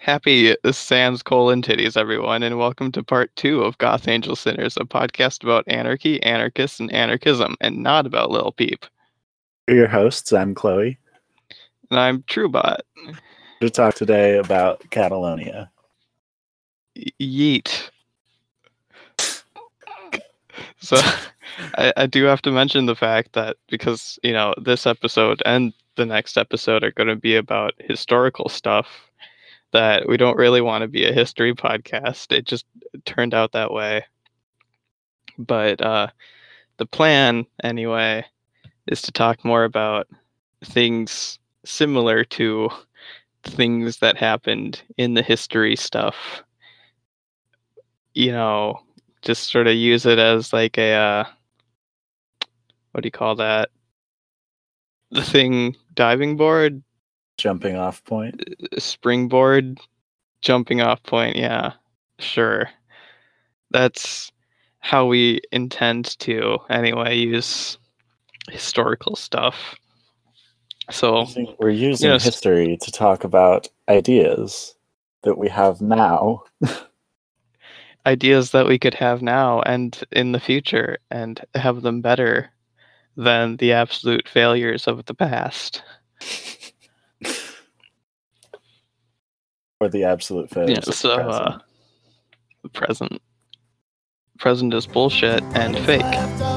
Happy Sans colon titties, everyone, and welcome to part two of Goth Angel Sinners, a podcast about anarchy, anarchists, and anarchism, and not about Lil Peep. We're your hosts. I'm Chloe. And I'm Trewbot. To talk today about Catalonia. Yeet. So, I, I do have to mention the fact that because, you know, this episode and the next episode are going to be about historical stuff, that we don't really want to be a history podcast. It just turned out that way. But uh, the plan, anyway, is to talk more about things similar to things that happened in the history stuff. You know, just sort of use it as like a uh, what do you call that? The thing diving board, Jumping off point. springboard, jumping off point. Yeah, sure. That's how we intend to anyway use historical stuff. So We're using Yes. history to talk about ideas that we have now. ideas that we could have now and in the future and have them better than the absolute failures of the past. Or the absolute failures. Yeah, of the so present. uh the present present is bullshit and fake.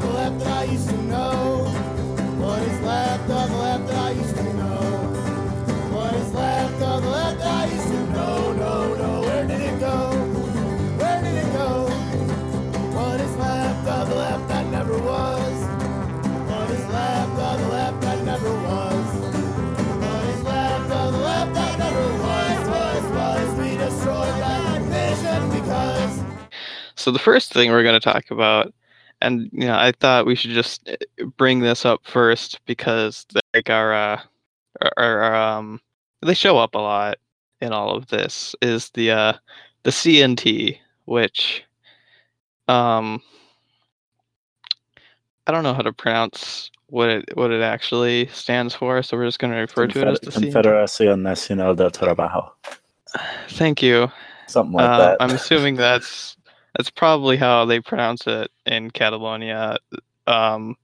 So the first thing we're going to talk about and you know, I thought we should just uh, bring this up first because like our uh our, our um they show up a lot in all of this is the uh the CNT which um I don't know how to pronounce what it what it actually stands for so we're just going to refer to it as the CNT. Confederación Nacional del Trabajo. Thank you. Something like Uh, that. I'm assuming that's that's probably how they pronounce it in Catalonia. Um,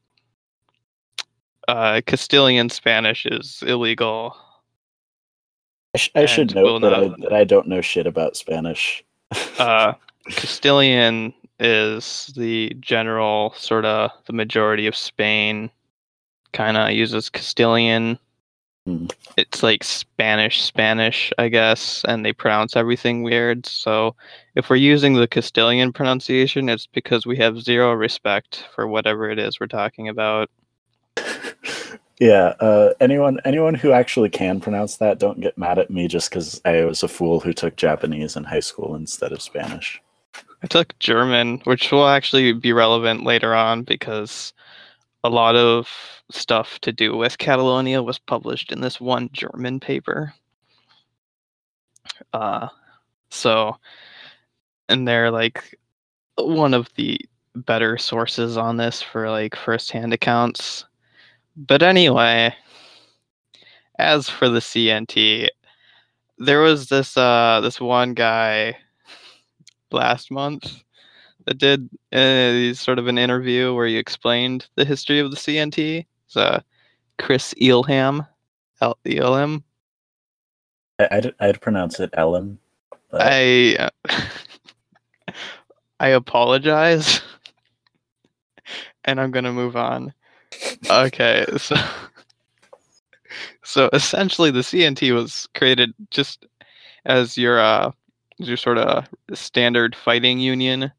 uh, Castilian Spanish is illegal. I, sh- I should note that I, that I don't know shit about Spanish. Uh, Castilian is the general sort of the majority of Spain. Kind of uses Castilian. It's like Spanish, Spanish, I guess, and they pronounce everything weird. So if we're using the Castilian pronunciation, it's because we have zero respect for whatever it is we're talking about. yeah, uh, anyone anyone who actually can pronounce that, don't get mad at me just because I was a fool who took Japanese in high school instead of Spanish. I took German, which will actually be relevant later on because a lot of stuff to do with Catalonia was published in this one German paper. Uh, so, and they're like one of the better sources on this for like firsthand accounts. But anyway, as for the CNT, there was this uh this one guy last month that did uh, sort of an interview where he explained the history of the CNT. It's uh, Chris Ealham, El- Ealham. I, I'd, I'd pronounce it Ellen. But I uh, I apologize, and I'm gonna move on. Okay, so so essentially, the CNT was created just as your uh your sort of standard fighting union,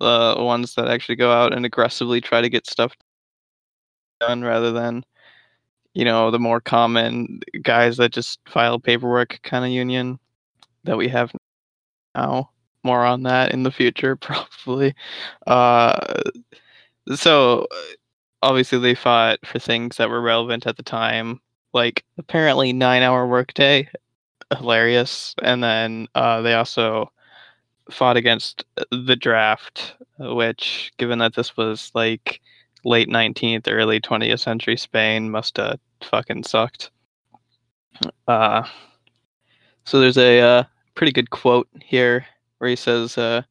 the ones that actually go out and aggressively try to get stuff done rather than you know the more common guys that just file paperwork kind of union that we have now. More on that in the future, probably. Uh, so uh, obviously they fought for things that were relevant at the time, like apparently nine hour workday, hilarious, and then uh, they also fought against the draft, which, given that this was like late 19th, early 20th century Spain, must have fucking sucked. Uh, so there's a uh, pretty good quote here where he says, uh,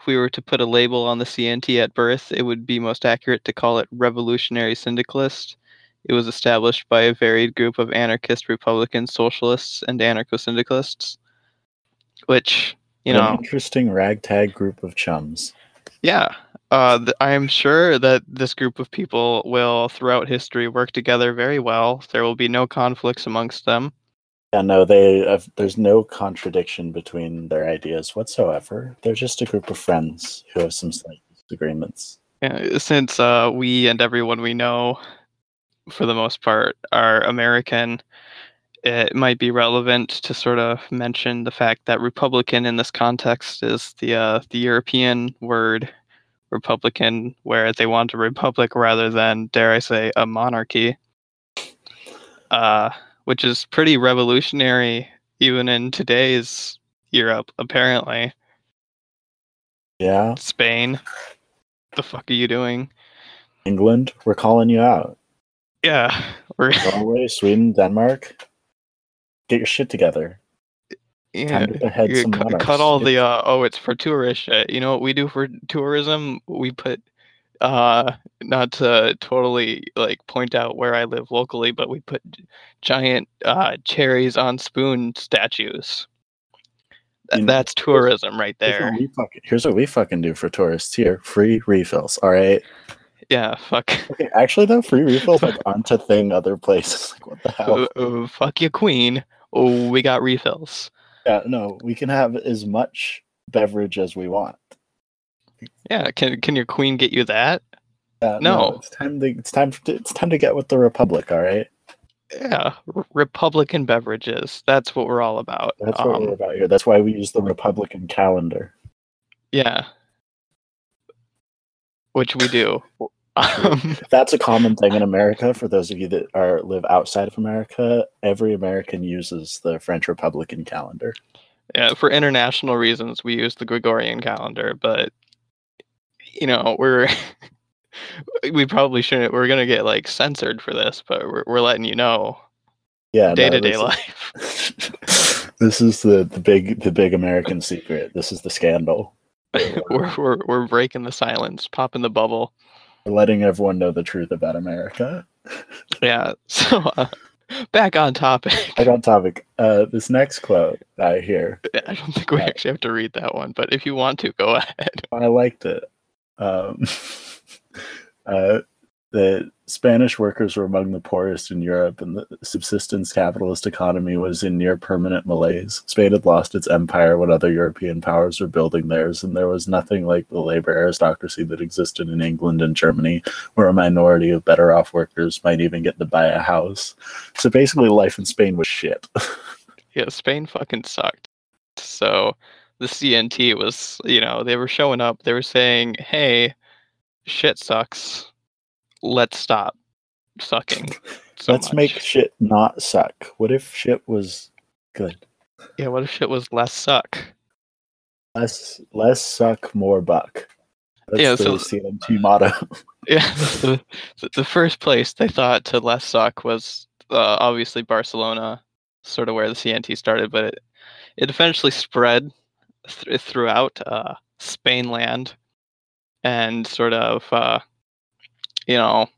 "If we were to put a label on the CNT at birth, it would be most accurate to call it revolutionary syndicalist." It was established by a varied group of anarchist, Republican, socialists, and anarcho-syndicalists, which you An know, interesting ragtag group of chums. yeah, uh, th- I am sure that this group of people will, throughout history, work together very well. There will be no conflicts amongst them. Yeah, no, they have, there's no contradiction between their ideas whatsoever. They're just a group of friends who have some slight disagreements. Yeah, since uh, we and everyone we know, for the most part, are American, it might be relevant to sort of mention the fact that Republican in this context is the uh, the European word Republican, where they want a republic rather than, dare I say, a monarchy, uh, which is pretty revolutionary even in today's Europe, apparently. Yeah, Spain, the fuck are you doing? England, we're calling you out. Yeah, we're Norway, Sweden, Denmark, get your shit together. yeah. To cut, cut all the uh, oh it's for tourist shit. You know what we do for tourism? We put uh not to totally like point out where I live locally, but we put giant uh cherries on spoon statues. Th- You know, That's tourism right Here's what, there. we fucking, here's what we fucking do for tourists here: free refills. All right. Yeah, fuck. Okay, actually though, free refills like onto thing other places. Like what the hell? Uh, uh, fuck you, queen. Oh, we got refills. Yeah, no, we can have as much beverage as we want. Yeah, can can your queen get you that? Uh, No. it's time to it's time to, it's time to get with the republic. All right, Yeah, r- Republican beverages. That's what we're all about. that's what Um, we're about here. That's why we use the Republican calendar. Yeah. Which we do. Um, That's a common thing in America. For those of you that are live outside of America, every American uses the French Republican calendar. yeah, for international reasons, we use the Gregorian calendar, but you know, we're we probably shouldn't. We're gonna get like censored for this, but we're we're letting you know Yeah, day to day life. this is the, the big the big American secret. This is the scandal. we're, we're we're breaking the silence, popping the bubble. Letting everyone know the truth about America. Yeah. So uh, back on topic. Back on topic. Uh, this next quote I hear, I don't think we Right. actually have to read that one, but if you want to, go ahead. I liked it. Um, the Spanish workers were among the poorest in Europe, and the subsistence capitalist economy was in near permanent malaise. Spain had lost its empire when other European powers were building theirs, and there was nothing like the labor aristocracy that existed in England and Germany, where a minority of better off workers might even get to buy a house. So basically, life in Spain was shit. Yeah, Spain fucking sucked. So the CNT was, you know, they were showing up. They were saying, "Hey, shit sucks. Let's stop sucking." So Let's much." make shit not suck. What if shit was good? Yeah, what if shit was less suck? Less less suck, more buck. That's Yeah, the so- CNT motto. Yeah, the, the, first place they thought to less suck was uh, obviously Barcelona, sort of where the CNT started, but it, it eventually spread th- throughout uh, Spainland and sort of, uh, you know,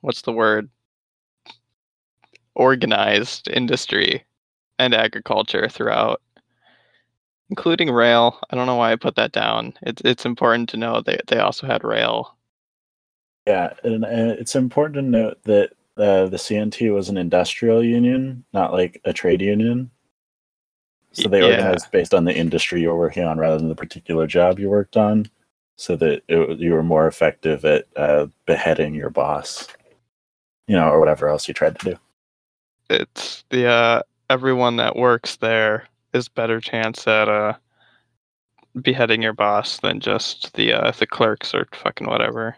what's the word? Organized industry and agriculture throughout, including rail. I don't know why I put that down. It's it's important to know they they also had rail yeah, and uh, it's important to note that uh, the CNT was an industrial union, not like a trade union. So they Yeah. organized based on the industry you're working on rather than the particular job you worked on, so that it, you were more effective at uh, beheading your boss, you know, or whatever else you tried to do. it's the uh everyone that works there is better chance at uh beheading your boss than just the uh the clerks or fucking whatever.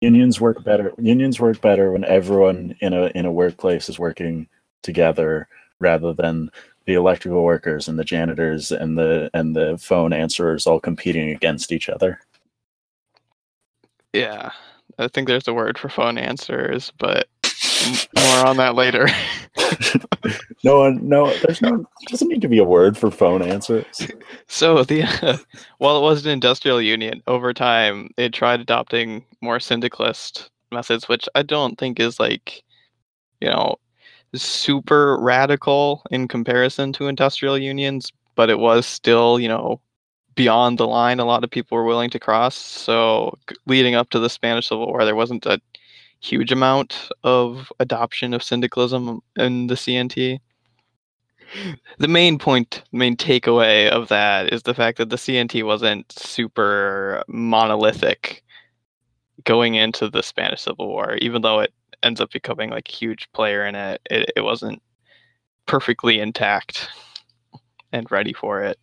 unions work better unions work better when everyone in a in a workplace is working together rather than the electrical workers and the janitors and the and the phone answerers all competing against each other Yeah. I think there's a word for phone answers, but More on that later. no one, no, there's no, doesn't need to be a word for phone answers. So the uh, while it was an industrial union, over time it tried adopting more syndicalist methods, which I don't think is like, you know, super radical in comparison to industrial unions, but it was still, you know, beyond the line a lot of people were willing to cross. So leading up to the Spanish Civil War, there wasn't a huge amount of adoption of syndicalism in the CNT. The main point, main takeaway of that is the fact that the CNT wasn't super monolithic going into the Spanish Civil War, even though it ends up becoming like a huge player in it, it, it wasn't perfectly intact and ready for it.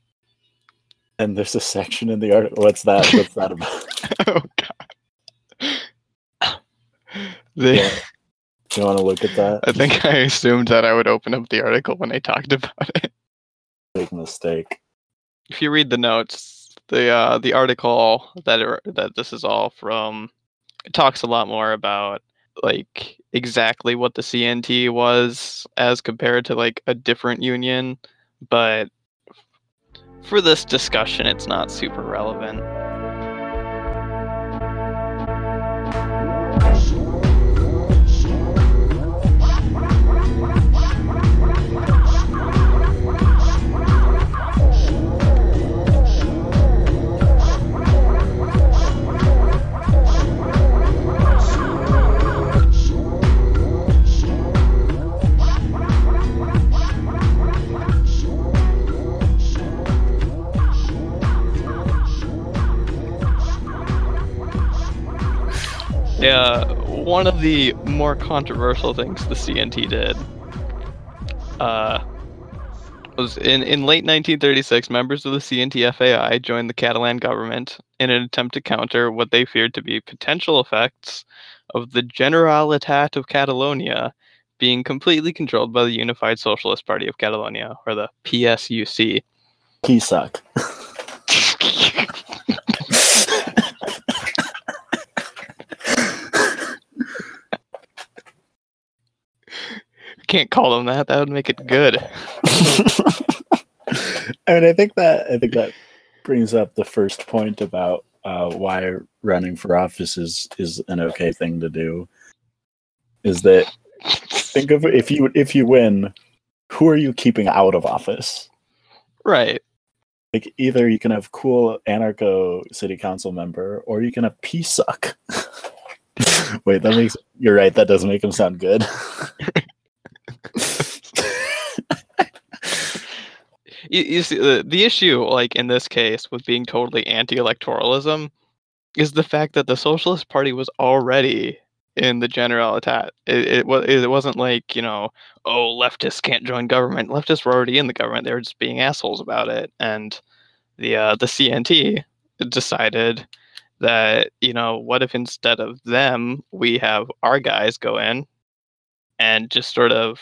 And there's a section in the article. What's that? What's that about? oh god. The, Yeah. You want to look at that? I think I assumed that I would open up the article when I talked about it. Big mistake. If you read the notes, the uh, the article that it, that this is all from, it talks a lot more about like exactly what the CNT was as compared to like a different union, but for this discussion, it's not super relevant. Yeah, one of the more controversial things the CNT did uh, was in, in late 1936, members of the CNT FAI joined the Catalan government in an attempt to counter what they feared to be potential effects of the Generalitat of Catalonia being completely controlled by the Unified Socialist Party of Catalonia, or the PSUC. He Can't call them that. That would make it good. I mean, I think that I think that brings up the first point about uh, why running for office is is an okay thing to do. Is that think of if you if you win, who are you keeping out of office? Right. Like either you can have cool anarcho city council member, or you can have peace suck. Wait, that makes you're right. That doesn't make him sound good. you, you see the, the issue like in this case with being totally anti-electoralism is the fact that the socialist party was already in the generalitat it, it, it wasn't like you know oh leftists can't join government. Leftists were already in the government. They were just being assholes about it. And the uh, the cnt decided that you know what if instead of them we have our guys go in and just sort of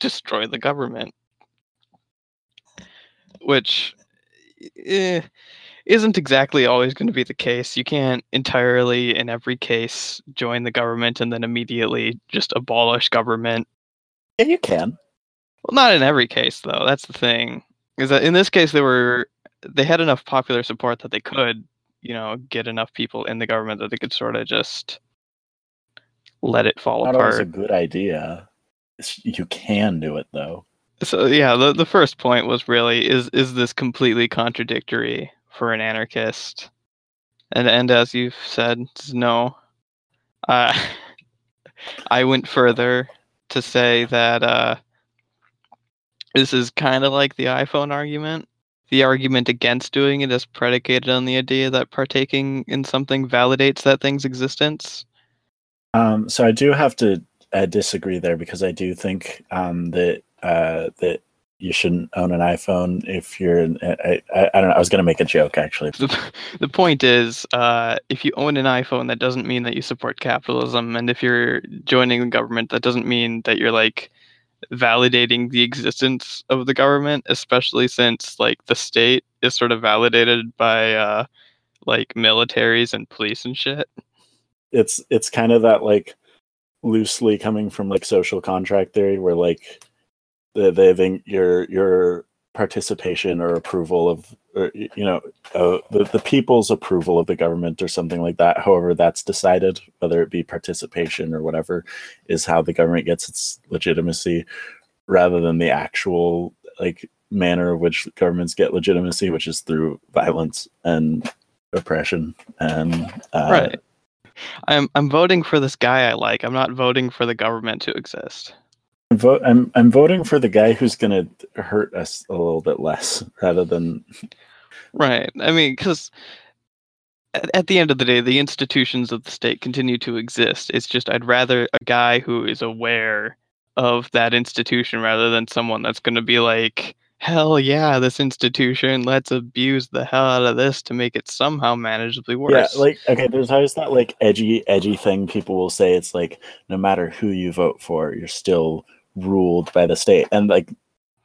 destroy the government which eh, isn't exactly always going to be the case. You can't entirely, in every case, join the government and then immediately just abolish government. yeah, you can. Well, not in every case, though. That's the thing. Is that in this case they were they had enough popular support that they could, you know, get enough people in the government that they could sort of just let it fall Not always a good idea. You can do it though. So yeah, the the first point was really is is this completely contradictory for an anarchist? And and as you've said, no. Uh, I went further to say that uh, this is kind of like the iPhone argument. The argument against doing it is predicated on the idea that partaking in something validates that thing's existence. Um, so I do have to uh, disagree there because I do think um, that uh, that you shouldn't own an iPhone if you're. I, I, I don't know. I was going to make a joke actually. the, the point is uh, if you own an iphone that doesn't mean that you support capitalism and if you're joining the government that doesn't mean that you're like validating the existence of the government especially since like the state is sort of validated by uh, like militaries and police and shit It's it's kind of that like loosely coming from like social contract theory, where like they, they think your your participation or approval of, or, you know, uh, the the people's approval of the government or something like that. However, that's decided, whether it be participation or whatever, is how the government gets its legitimacy, rather than the actual like manner of which governments get legitimacy, which is through violence and oppression and uh, right. I'm I'm voting for this guy I like. I'm not voting for the government to exist. Vote I'm I'm voting for the guy who's gonna hurt us a little bit less rather than Right. I mean, because at, at the end of the day, the institutions of the state continue to exist. It's just I'd rather a guy who is aware of that institution rather than someone that's going to be like, hell yeah, this institution, let's abuse the hell out of this to make it somehow manageably worse. yeah like okay there's always that like edgy edgy thing people will say it's like no matter who you vote for you're still ruled by the state and like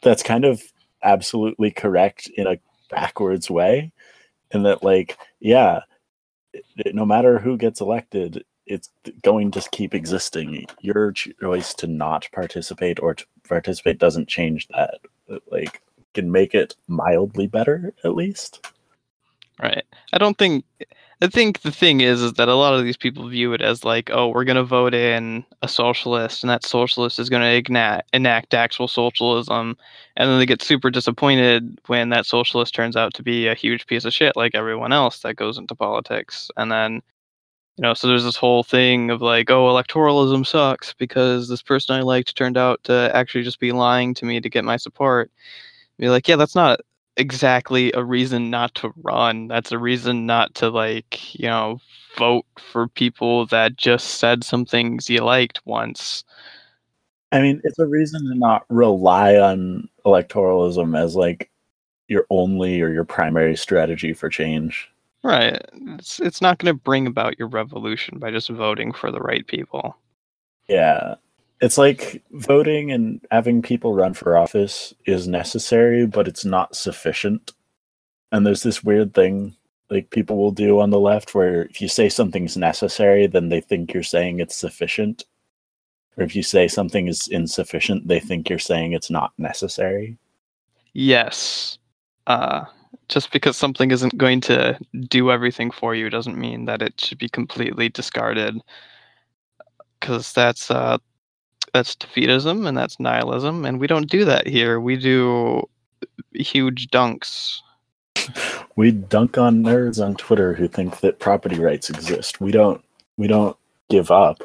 that's kind of absolutely correct in a backwards way and that like yeah no matter who gets elected it's going to keep existing your choice to not participate or to participate doesn't change that like can make it mildly better at least Right. I don't think. I think the thing is, is that a lot of these people view it as like, oh, we're gonna vote in a socialist, and that socialist is gonna enact, enact actual socialism, and then they get super disappointed when that socialist turns out to be a huge piece of shit, like everyone else that goes into politics, and then. You know, so there's this whole thing of like, oh, electoralism sucks because this person I liked turned out to actually just be lying to me to get my support. Be like, yeah, that's not exactly a reason not to run. That's a reason not to like, you know, vote for people that just said some things you liked once. I mean, it's a reason to not rely on electoralism as like your only or your primary strategy for change. Right. It's it's not going to bring about your revolution by just voting for the right people. Yeah. It's like voting and having people run for office is necessary, but it's not sufficient. And there's this weird thing like people will do on the left where if you say something's necessary, then they think you're saying it's sufficient. Or if you say something is insufficient, they think you're saying it's not necessary. Yes. Uh just because something isn't going to do everything for you doesn't mean that it should be completely discarded. Cuz that's uh that's defeatism and that's nihilism and we don't do that here. We do huge dunks. We dunk on nerds on Twitter who think that property rights exist. We don't we don't give up.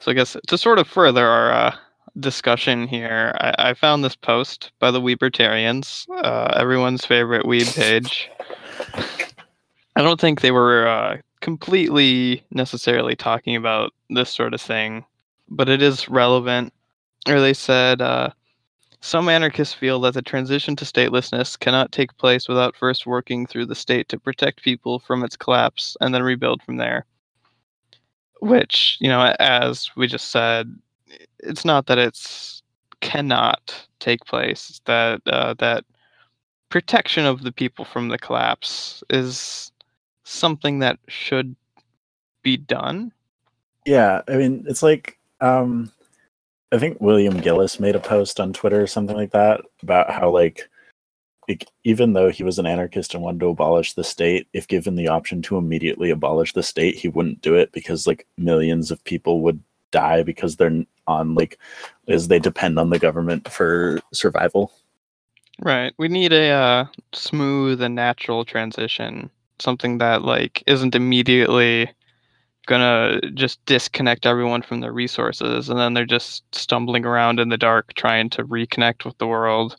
So I guess to sort of further our uh, discussion here, I, I found this post by the Weebertarians, uh, everyone's favorite Weeb page. I don't think they were uh, completely necessarily talking about this sort of thing, but it is relevant. Or they said uh, some anarchists feel that the transition to statelessness cannot take place without first working through the state to protect people from its collapse and then rebuild from there. Which, you know, as we just said, it's not that it's cannot take place. It's that uh, that protection of the people from the collapse is something that should be done. Yeah, I mean, it's like um I think William Gillis made a post on Twitter or something like that about how like like, even though he was an anarchist and wanted to abolish the state, if given the option to immediately abolish the state, he wouldn't do it because like millions of people would die because they're on like as they depend on the government for survival. Right. We need a uh, smooth and natural transition. Something that like isn't immediately gonna just disconnect everyone from their resources and then they're just stumbling around in the dark trying to reconnect with the world.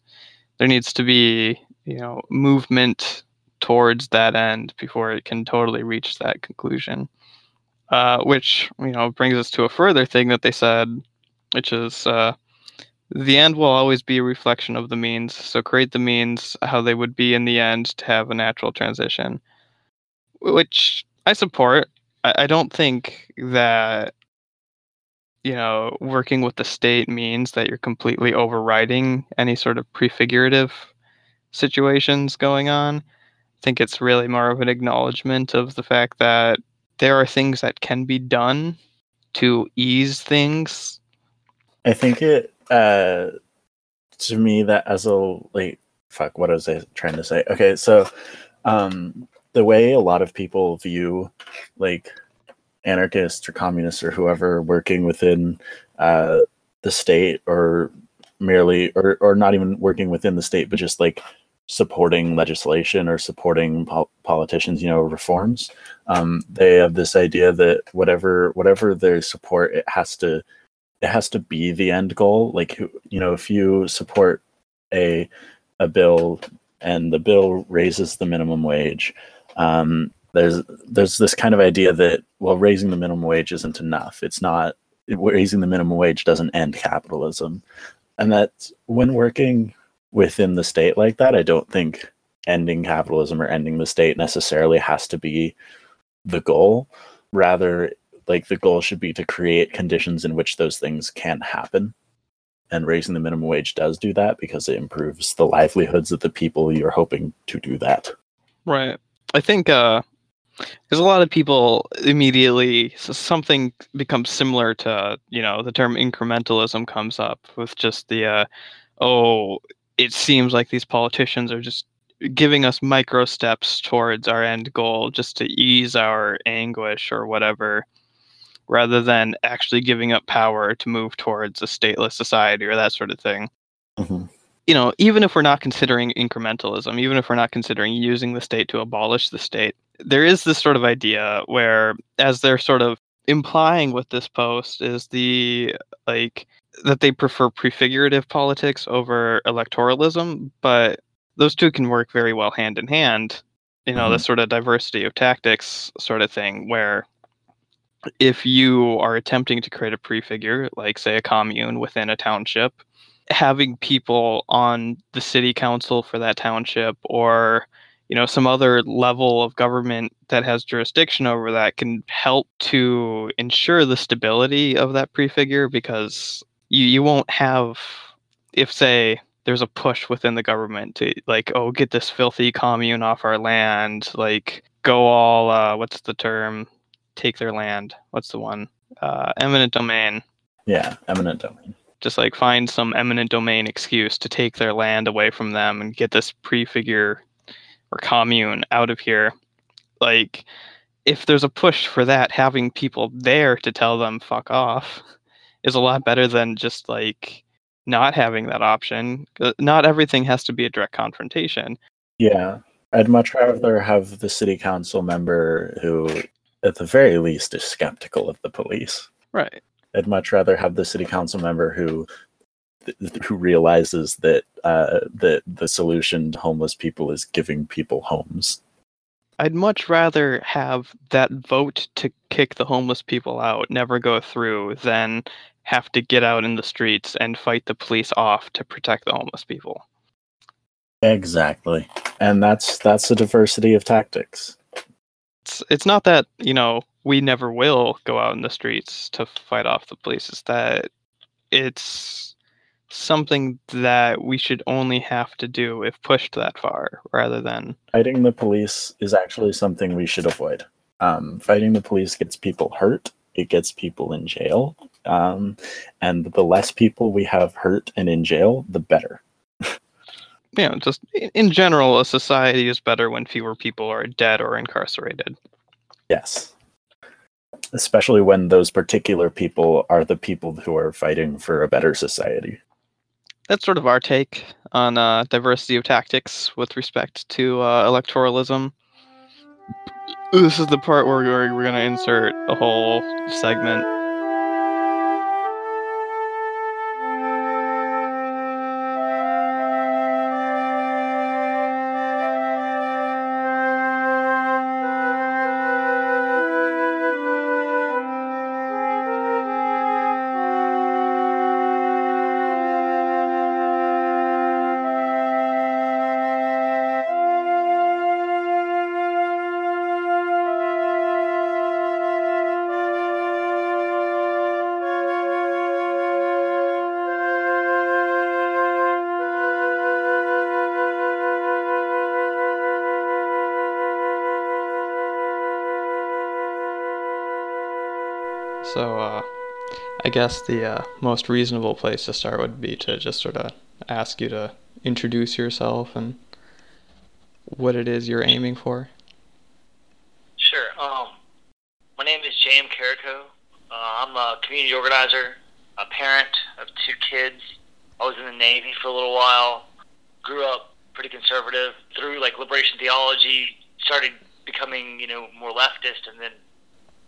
There needs to be, you know, movement towards that end before it can totally reach that conclusion. Uh, which, you know, brings us to a further thing that they said, which is uh, the end will always be a reflection of the means. So create the means how they would be in the end to have a natural transition, which I support. I, I don't think that you know working with the state means that you're completely overriding any sort of prefigurative situations going on. I think it's really more of an acknowledgement of the fact that there are things that can be done to ease things. I think it uh to me that as a like fuck what was I trying to say? Okay, so um the way a lot of people view like anarchists or communists or whoever working within uh the state or merely or or not even working within the state but just like supporting legislation or supporting pol- politicians you know reforms um, they have this idea that whatever whatever they support it has to it has to be the end goal. Like you know if you support a a bill and the bill raises the minimum wage um, there's there's this kind of idea that well raising the minimum wage isn't enough. It's not raising the minimum wage doesn't end capitalism. And that when working within the state like that i don't think ending capitalism or ending the state necessarily has to be the goal. Rather like the goal should be to create conditions in which those things can happen. And raising the minimum wage does do that because it improves the livelihoods of the people you're hoping to do that. Right. I think uh there's a lot of people immediately so something becomes similar to, you know, the term incrementalism comes up with just the uh oh, it seems like these politicians are just giving us micro steps towards our end goal just to ease our anguish or whatever rather than actually giving up power to move towards a stateless society or that sort of thing Mhm. You know, even if we're not considering incrementalism, even if we're not considering using the state to abolish the state, there is this sort of idea where, as they're sort of implying with this post, is the like that they prefer prefigurative politics over electoralism, but those two can work very well hand in hand. You know, this mm-hmm. sort of diversity of tactics sort of thing, where if you are attempting to create a prefigure, like say a commune within a township, having people on the city council for that township or you know some other level of government that has jurisdiction over that can help to ensure the stability of that prefigure because you you won't have if say there's a push within the government to like oh get this filthy commune off our land like go all uh what's the term? Take their land. What's the one? Uh eminent domain. Yeah eminent domain just like find some eminent domain excuse to take their land away from them and get this prefigure or commune out of here. Like, if there's a push for that, having people there to tell them fuck off is a lot better than just like not having that option. Uh, not everything has to be a direct confrontation. Yeah, I'd much rather have the city council member who, at the very least, is skeptical of the police. Right. I'd much rather have the city council member who who realizes that uh, that the solution to homeless people is giving people homes. I'd much rather have that vote to kick the homeless people out never go through than have to get out in the streets and fight the police off to protect the homeless people. Exactly, and that's that's a diversity of tactics. It's it's not that, you know, we never will go out in the streets to fight off the police. It's that it's something that we should only have to do if pushed that far rather than Fighting the police is actually something we should avoid. Um, fighting the police gets people hurt. It gets people in jail. Um, and the less people we have hurt and in jail, the better. You know, just in general, a society is better when fewer people are dead or incarcerated. Yes. Especially when those particular people are the people who are fighting for a better society. That's sort of our take on uh, diversity of tactics with respect to uh, electoralism. This is the part where we're, we're going to insert a whole segment. I guess the uh, most reasonable place to start would be to just sort of ask you to introduce yourself and what it is you're aiming for. Sure. Um, my name is James Carico. Uh, I'm a community organizer, a parent of two kids. I was in the Navy for a little while. Grew up pretty conservative. Through like liberation theology, started becoming you know more leftist, and then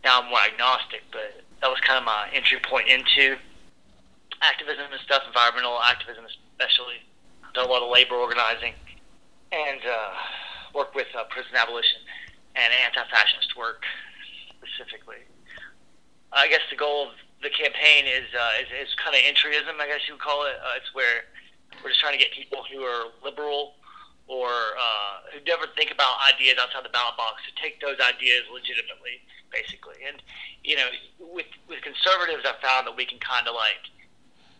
now I'm more agnostic. But that was kind of my entry point into activism and stuff, environmental activism especially. Done a lot of labor organizing, and uh, worked with uh, prison abolition and anti-fascist work specifically. I guess the goal of the campaign is uh, is, is kind of entryism, I guess you would call it. Uh, it's where we're just trying to get people who are liberal or uh, who never think about ideas outside the ballot box to take those ideas legitimately, basically. And you know, with with conservatives, I found that we can kind of like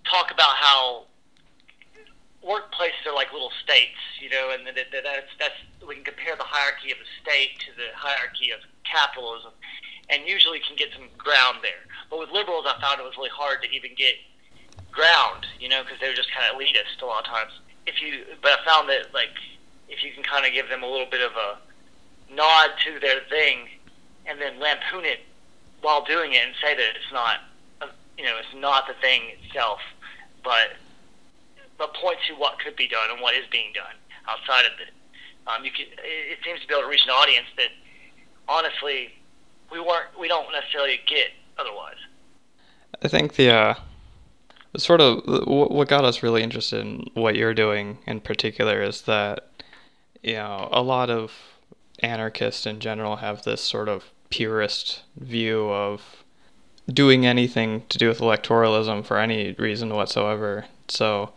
talk about how workplaces are like little states, you know, and that, that that's that's we can compare the hierarchy of the state to the hierarchy of capitalism, and usually can get some ground there. But with liberals, I found it was really hard to even get ground, you know, because they were just kind of elitist a lot of times. If you, but I found that like if you can kind of give them a little bit of a nod to their thing, and then lampoon it while doing it, and say that it's not, you know, it's not the thing itself, but but point to what could be done and what is being done outside of it. Um, you can, it seems to be able to reach an audience that honestly we weren't we don't necessarily get otherwise. I think the uh, sort of what got us really interested in what you're doing in particular is that you know a lot of anarchists in general have this sort of purist view of doing anything to do with electoralism for any reason whatsoever. So,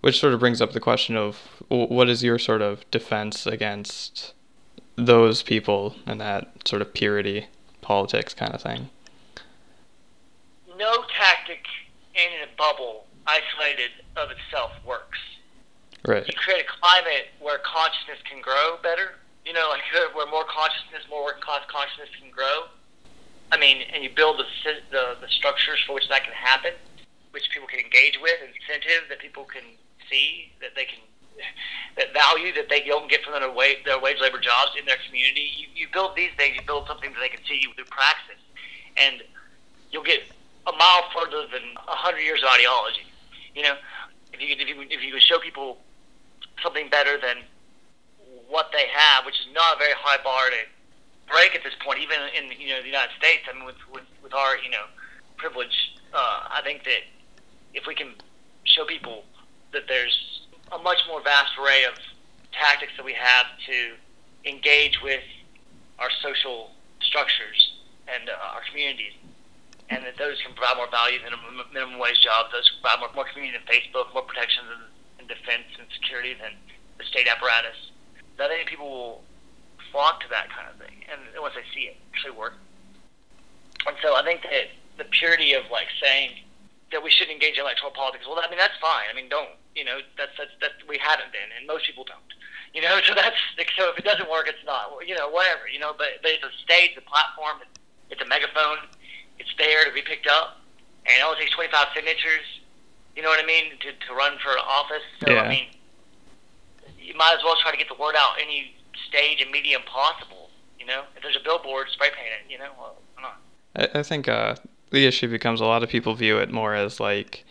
which sort of brings up the question of what is your sort of defense against those people and that sort of purity politics kind of thing? No tactic in a bubble isolated of itself works. Right. You create a climate where consciousness can grow better. You know, like where more consciousness, more working class consciousness can grow. I mean, and you build the, the the structures for which that can happen, which people can engage with, incentive that people can see, that they can that value that they don't get from their wage, their wage labor jobs in their community. You, you build these things, you build something that they can see through praxis, and you'll get a mile further than a hundred years of ideology. You know, if you if you if you can show people something better than what they have, which is not a very high bar to break at this point, even in you know the United States. I mean, with with, with our you know privilege, uh, I think that if we can show people that there's a much more vast array of tactics that we have to engage with our social structures and uh, our communities, and that those can provide more value than a minimum wage job. Those can provide more, more community than Facebook, more protections and, and defense and security than the state apparatus. I think people will flock to that kind of thing, and once they see it actually work. And so I think that the purity of like saying that we shouldn't engage in electoral politics. Well, I mean that's fine. I mean don't you know that's that's that we haven't been, and most people don't. You know, so that's so if it doesn't work, it's not. You know, whatever. You know, but but it's a stage, a platform, it's a megaphone. It's there to be picked up, and it only takes 25 signatures. You know what I mean to to run for office. So Yeah. I mean, you might as well try to get the word out any stage and medium possible. You know, if there's a billboard, spray paint it. You know, well, why not? I, I think uh, the issue becomes a lot of people view it more as like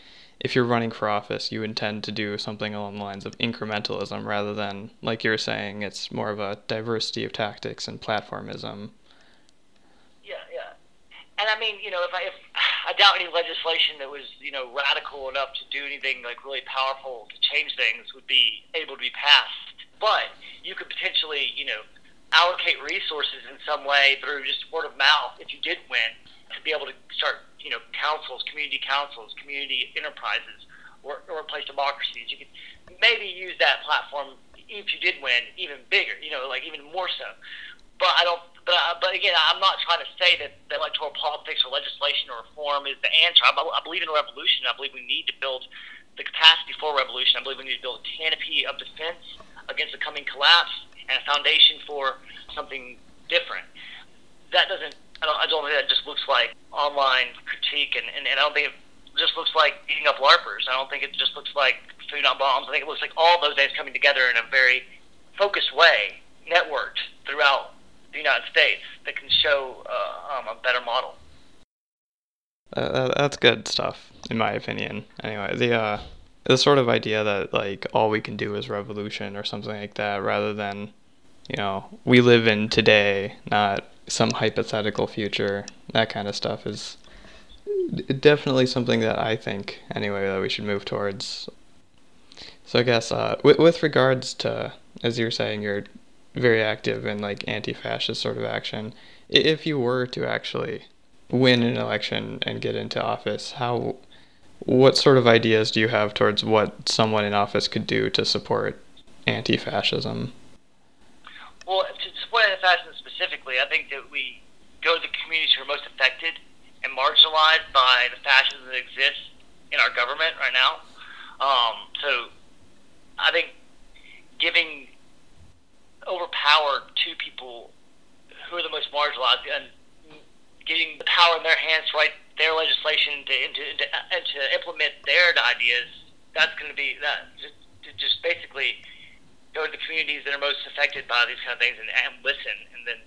if you're running for office, you intend to do something along the lines of incrementalism rather than, like you're saying, it's more of a diversity of tactics and platformism. Yeah, yeah. And I mean, you know, if I if I doubt any legislation that was you know radical enough to do anything like really powerful to change things would be able to be passed. But you could potentially, you know, allocate resources in some way through just word of mouth if you did win to be able to start, you know, councils, community councils, community enterprises, or workplace democracies. You could maybe use that platform if you did win even bigger, you know, like even more so. But I don't. But, uh, but again, I'm not trying to say that, that electoral politics or legislation or reform is the answer. I, I believe in a revolution. I believe we need to build the capacity for revolution. I believe we need to build a canopy of defense against the coming collapse and a foundation for something different. That doesn't. I don't, I don't think that just looks like online critique, and, and, and I don't think it just looks like beating up LARPers. I don't think it just looks like Food Not Bombs. I think it looks like all those things coming together in a very focused way, networked throughout the United States that can show uh, um, a better model. Uh, that's good stuff, in my opinion. Anyway, the uh, the sort of idea that like all we can do is revolution or something like that, rather than, you know, we live in today, not some hypothetical future. That kind of stuff is definitely something that I think, anyway, that we should move towards. So I guess uh, with with regards to, as you're saying, you're very active in like anti-fascist sort of action. If you were to actually win an election and get into office, how what sort of ideas do you have towards what someone in office could do to support anti-fascism? Well, to support anti-fascism specifically, I think that we go to the communities who are most affected and marginalized by the fascism that exists in our government right now. Um, so, I think giving overpower two people who are the most marginalized and getting the power in their hands to write their legislation to, to, to, and to implement their ideas, that's going to be that just, just basically go to the communities that are most affected by these kind of things and, and listen, and then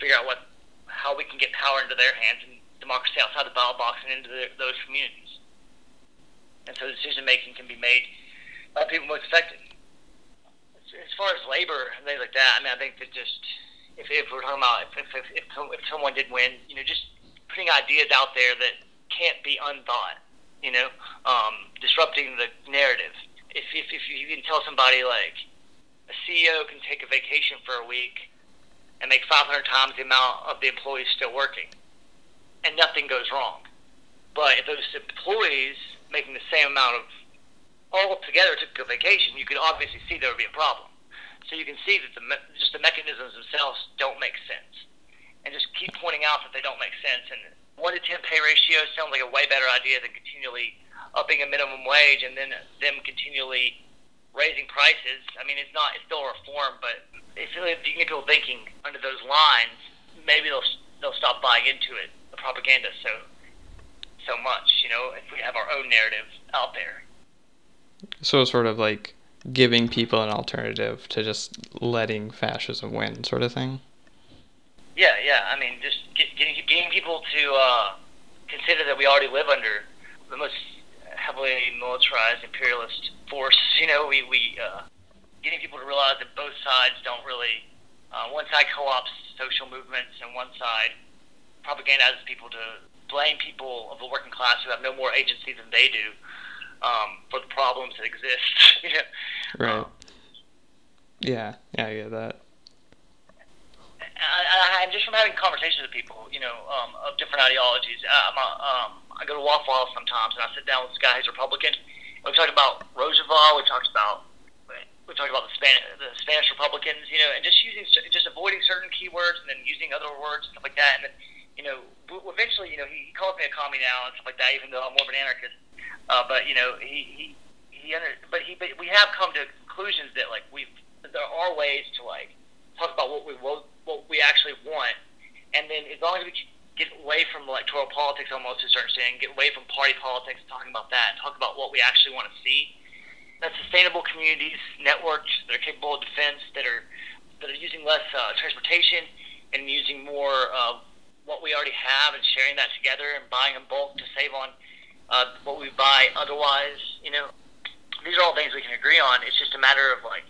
figure out what how we can get power into their hands and democracy outside the ballot box and into those communities. And so decision making can be made by people most affected. As far as labor and things like that, I mean, I think that just if, if we're talking about if, if, if, if someone did win, you know, just putting ideas out there that can't be unthought, you know, um, disrupting the narrative. If, if, if you can tell somebody like a CEO can take a vacation for a week and make 500 times the amount of the employees still working, and nothing goes wrong. But if those employees making the same amount of all together took a vacation, you could obviously see there would be a problem. So you can see that the me- just the mechanisms themselves don't make sense, and just keep pointing out that they don't make sense. And one to ten pay ratio sounds like a way better idea than continually upping a minimum wage and then them continually raising prices. I mean, it's not it's still a reform, but if you get people thinking under those lines, maybe they'll they'll stop buying into it, the propaganda so so much. You know, if we have our own narrative out there. So sort of like giving people an alternative to just letting fascism win, sort of thing. Yeah, yeah. I mean, just get, getting getting people to uh, consider that we already live under the most heavily militarized imperialist force. You know, we we uh, getting people to realize that both sides don't really. Uh, one side co-ops social movements, and one side propagandizes people to blame people of the working class who have no more agency than they do um, for the problems that exist. you know? Right. Um, yeah, yeah, I get that. I, I, just from having conversations with people, you know, um, of different ideologies. Uh, I'm a, um, I go to Waffle House sometimes, and I sit down with this guy who's Republican. We talked about Roosevelt. We talked about we talked about the Spanish, the Spanish Republicans, you know, and just using just avoiding certain keywords and then using other words and stuff like that. And then, you know, eventually, you know, he, he calls me a commie now and stuff like that, even though I'm more of an anarchist. Uh, but you know, he he he under, but he but we have come to conclusions that like we've there are ways to like talk about what we what, what we actually want, and then as long as we get away from electoral politics almost to a certain extent, get away from party politics, talking about that, talk about what we actually want to see. That sustainable communities, networks that are capable of defense, that are that are using less uh, transportation and using more of what we already have and sharing that together and buying in bulk to save on uh, what we buy otherwise. You know, these are all things we can agree on. It's just a matter of like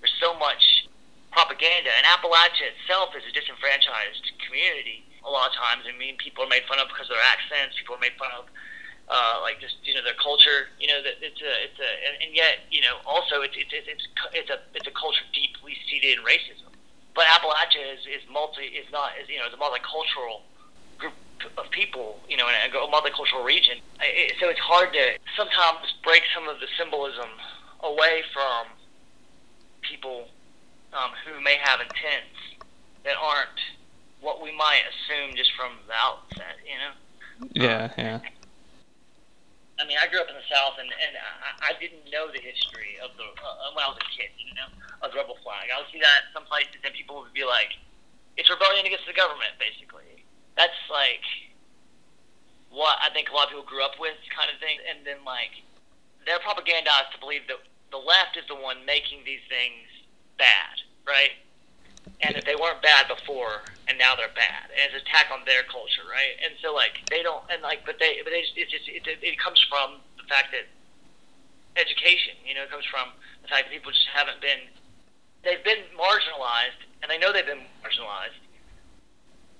there's so much propaganda, and Appalachia itself is a disenfranchised community. A lot of times, I mean, people are made fun of because of their accents. People are made fun of uh, like just you know their culture. You know that it's a it's a and, and yet you know also it's it's it's it's a it's a culture deeply seated in racism. But Appalachia is is multi is not is you know is a multicultural group of people. You know in a multicultural region. It, so it's hard to sometimes break some of the symbolism away from people um, who may have intents that aren't what we might assume just from the outset. You know. Yeah. Um, yeah. I mean, I grew up in the South, and and I, I didn't know the history of the uh, when I was a kid. You know, of the rebel flag. I would see that some places, and people would be like, "It's rebellion against the government," basically. that's like what I think a lot of people grew up with, kind of thing. And then like they're propagandized to believe that the left is the one making these things bad, right? And that they weren't bad before, and now they're bad. And it's an attack on their culture, right? And so like they don't, and like, but they, but they, it's just it, it comes from the fact that education, you know, it comes from the fact that people just haven't been, they've been marginalized, and they know they've been marginalized,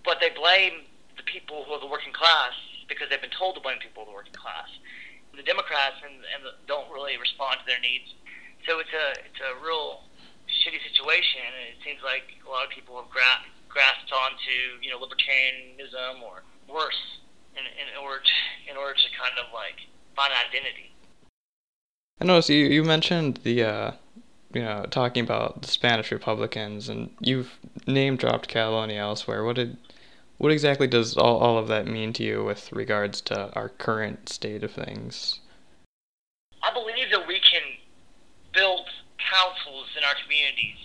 but they blame the people who are the working class because they've been told to blame people of the working class. The Democrats and, and the, don't really respond to their needs, so it's a it's a real shitty situation, and it seems like a lot of people have gra- grasped onto you know libertarianism or worse in, in order to, in order to kind of like find an identity. I noticed you you mentioned the uh, you know talking about the Spanish Republicans, and you've name dropped Catalonia elsewhere. What did what exactly does all, all of that mean to you with regards to our current state of things? I believe that we can build councils in our communities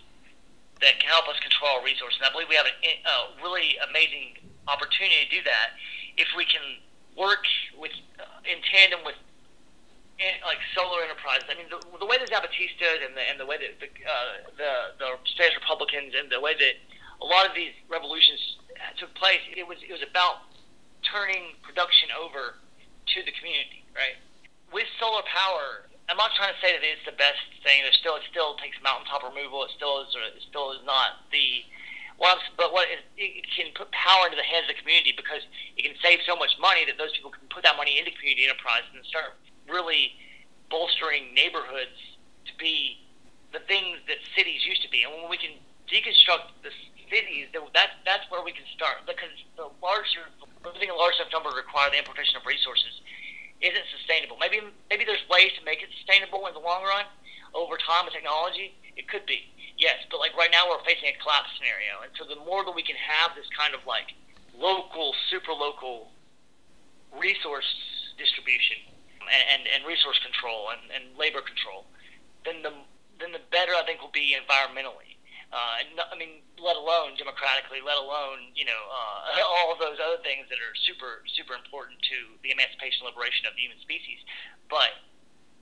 that can help us control our resources. And I believe we have a, a really amazing opportunity to do that if we can work with uh, in tandem with in, like solar enterprises. I mean, the, the way that Zapatista and the and the way that the, uh, the the Spanish Republicans and the way that a lot of these revolutions took place, it was it was about turning production over to the community, right? With solar power, I'm not trying to say that it's the best thing. There's still it still takes mountaintop removal. It still is it still is not the well, but what it, it can put power into the hands of the community because it can save so much money that those people can put that money into community enterprise and start really bolstering neighborhoods to be the things that cities used to be. And when we can deconstruct the cities, that's that's where we can start because the larger living a large enough number require the importation of resources isn't sustainable. Maybe maybe there's ways to make it sustainable in the long run over time with technology. It could be yes, but like right now we're facing a collapse scenario, and so the more that we can have this kind of like local, super local resource distribution and, and, and resource control and, and labor control, then the then the better I think will be environmentally. Uh, I mean, let alone democratically, let alone you know uh, all of those other things that are super super important to the emancipation and liberation of the human species. But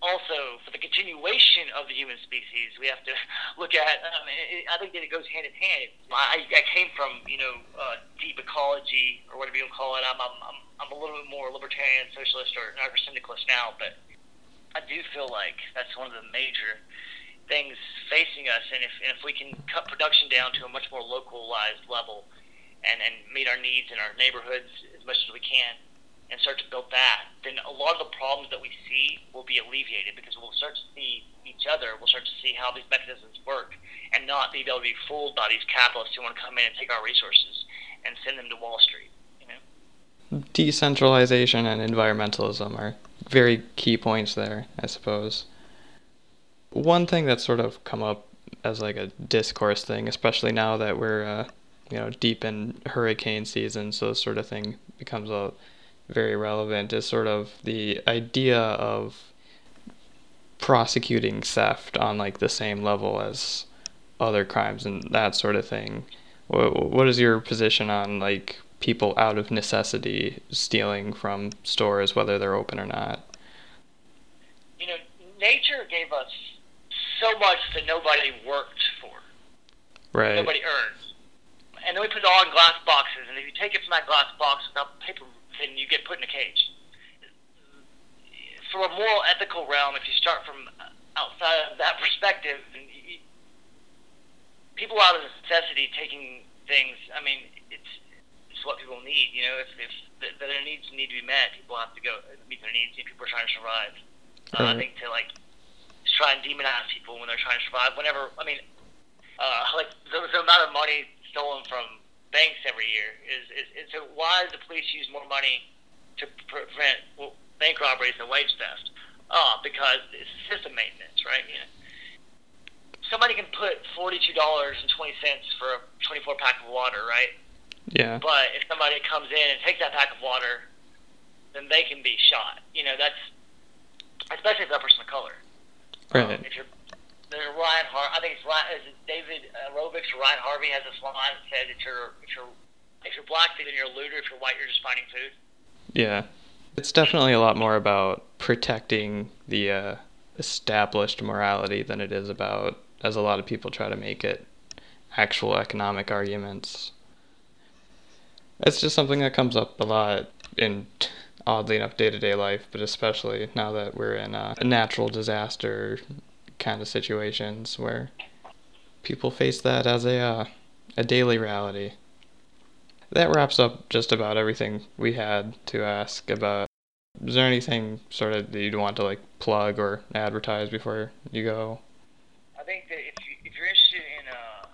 also for the continuation of the human species, we have to look at. Um, it, I think that it goes hand in hand. I, I came from you know uh, deep ecology or whatever you call it. I'm, I'm I'm I'm a little bit more libertarian, socialist, or anarcho-syndicalist now, but I do feel like that's one of the major things facing us, and if and if we can cut production down to a much more localized level, and and meet our needs in our neighborhoods as much as we can, and start to build that, then a lot of the problems that we see will be alleviated because we'll start to see each other, we'll start to see how these mechanisms work, and not be able to be fooled by these capitalists who want to come in and take our resources and send them to Wall Street. You know? Decentralization and environmentalism are very key points there, I suppose one thing that's sort of come up as like a discourse thing, especially now that we're uh, you know deep in hurricane season, so this sort of thing becomes a very relevant. Is sort of the idea of prosecuting theft on like the same level as other crimes and that sort of thing. What what is your position on like people out of necessity stealing from stores, whether they're open or not? You know, nature gave us so much that nobody worked for. Right. Nobody earned. And then we put it all in glass boxes, and if you take it from that glass box without paper, then you get put in a cage. From a moral, ethical realm, if you start from outside of that perspective, people out of necessity taking things, I mean, it's it's what people need. You know, if if their needs need to be met, people have to go meet their needs. And people are trying to survive. Uh, I think to like try and demonize people when they're trying to survive. Whenever, I mean, uh, like the, the amount of money stolen from banks every year is, is, is so why does the police use more money to prevent well, bank robberies and wage theft? Uh, because it's system maintenance, right? You know, somebody can put forty-two dollars and twenty cents for a twenty-four pack of water, right? Yeah. But if somebody comes in and takes that pack of water, then they can be shot. You know, that's especially if that person of color. Right. Um, there's Ryan Har- I think it's Ryan, is it David uh, or Ryan Harvey has this line that said if you're if you're if you're black, then you're a looter. If you're white, you're just finding food. Yeah. It's definitely a lot more about protecting the uh, established morality than it is about, as a lot of people try to make it, actual economic arguments. It's just something that comes up a lot in, oddly enough, day to day life, but especially now that we're in a natural disaster kind of situations where people face that as a, uh, a daily reality that wraps up just about everything we had to ask about. Is there anything sort of that you'd want to like plug or advertise before you go? I think that if, you, if you're interested in uh,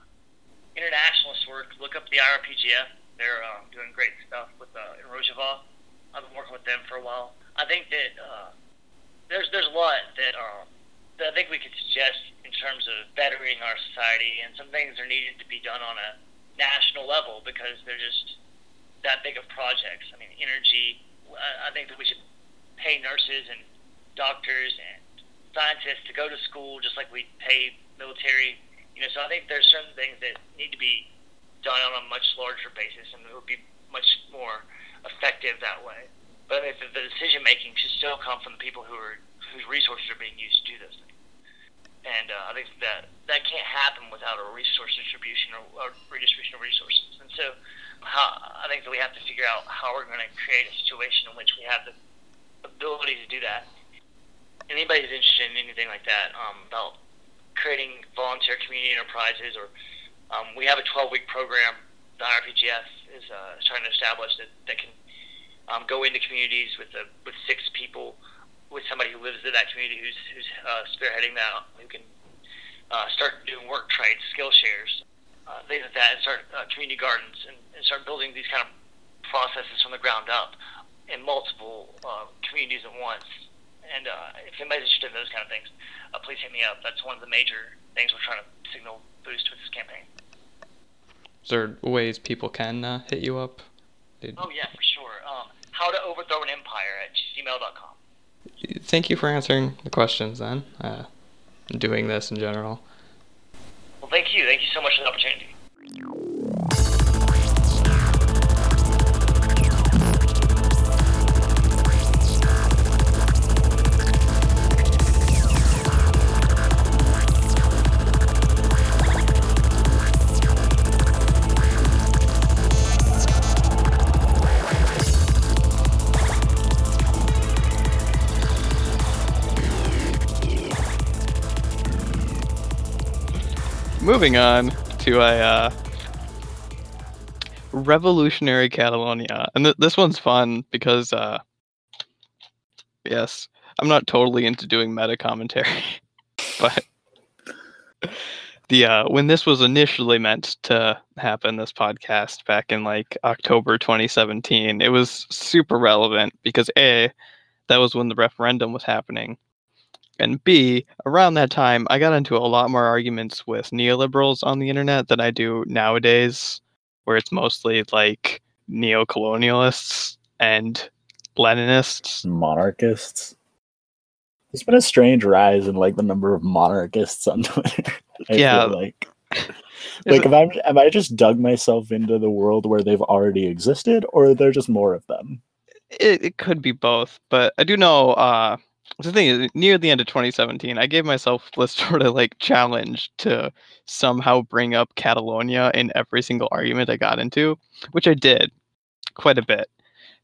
internationalist work, look up the IRPGF. They're uh, doing great stuff with uh, in Rojava. I've been working with them for a while. I think that uh, there's there's a lot that uh, that I think we could suggest in terms of bettering our society, and some things are needed to be done on a national level because they're just that big of projects. I mean, energy. I, I think that we should pay nurses and doctors and scientists to go to school just like we pay military. You know, so I think there's certain things that need to be done on a much larger basis, and it would be much more effective that way. But I think the decision making should still come from the people who are whose resources are being used to do those things and uh, I think that that can't happen without a resource distribution or, or redistribution of resources. And so, how, I think that we have to figure out how we're going to create a situation in which we have the ability to do that. Anybody who's interested in anything like that um, about creating volunteer community enterprises, or um, we have a 12-week program the IRPGF is uh, trying to establish that, that can um, go into communities with a, with six people with somebody who lives in that community who's who's uh, spearheading that, who can uh, start doing work trades, skill shares, uh, things like that, and start uh, community gardens and, and start building these kind of processes from the ground up in multiple uh, communities at once. And uh, if anybody's interested in those kind of things, uh, please hit me up. That's one of the major things we're trying to signal boost with this campaign. Is there ways people can uh, hit you up? Did... Oh yeah, for sure. Um, how to overthrow an empire at gmail.com thank you for answering the questions then, uh, doing this in general. Well, thank you. Thank you so much for the opportunity. Moving on to a uh, revolutionary Catalonia, and th- this one's fun because, uh, yes, I'm not totally into doing meta commentary, but the uh, when this was initially meant to happen, this podcast back in like October 2017, it was super relevant because a that was when the referendum was happening and B, around that time, I got into a lot more arguments with neoliberals on the internet than I do nowadays, where it's mostly like neo-colonialists and Leninists, monarchists. There's been a strange rise in like the number of monarchists on Twitter. I yeah, like like if I'm am I just dug myself into the world where they've already existed, or are there just more of them? It, it could be both, but I do know uh, the thing is, near the end of 2017, I gave myself this sort of like challenge to somehow bring up Catalonia in every single argument I got into, which I did quite a bit.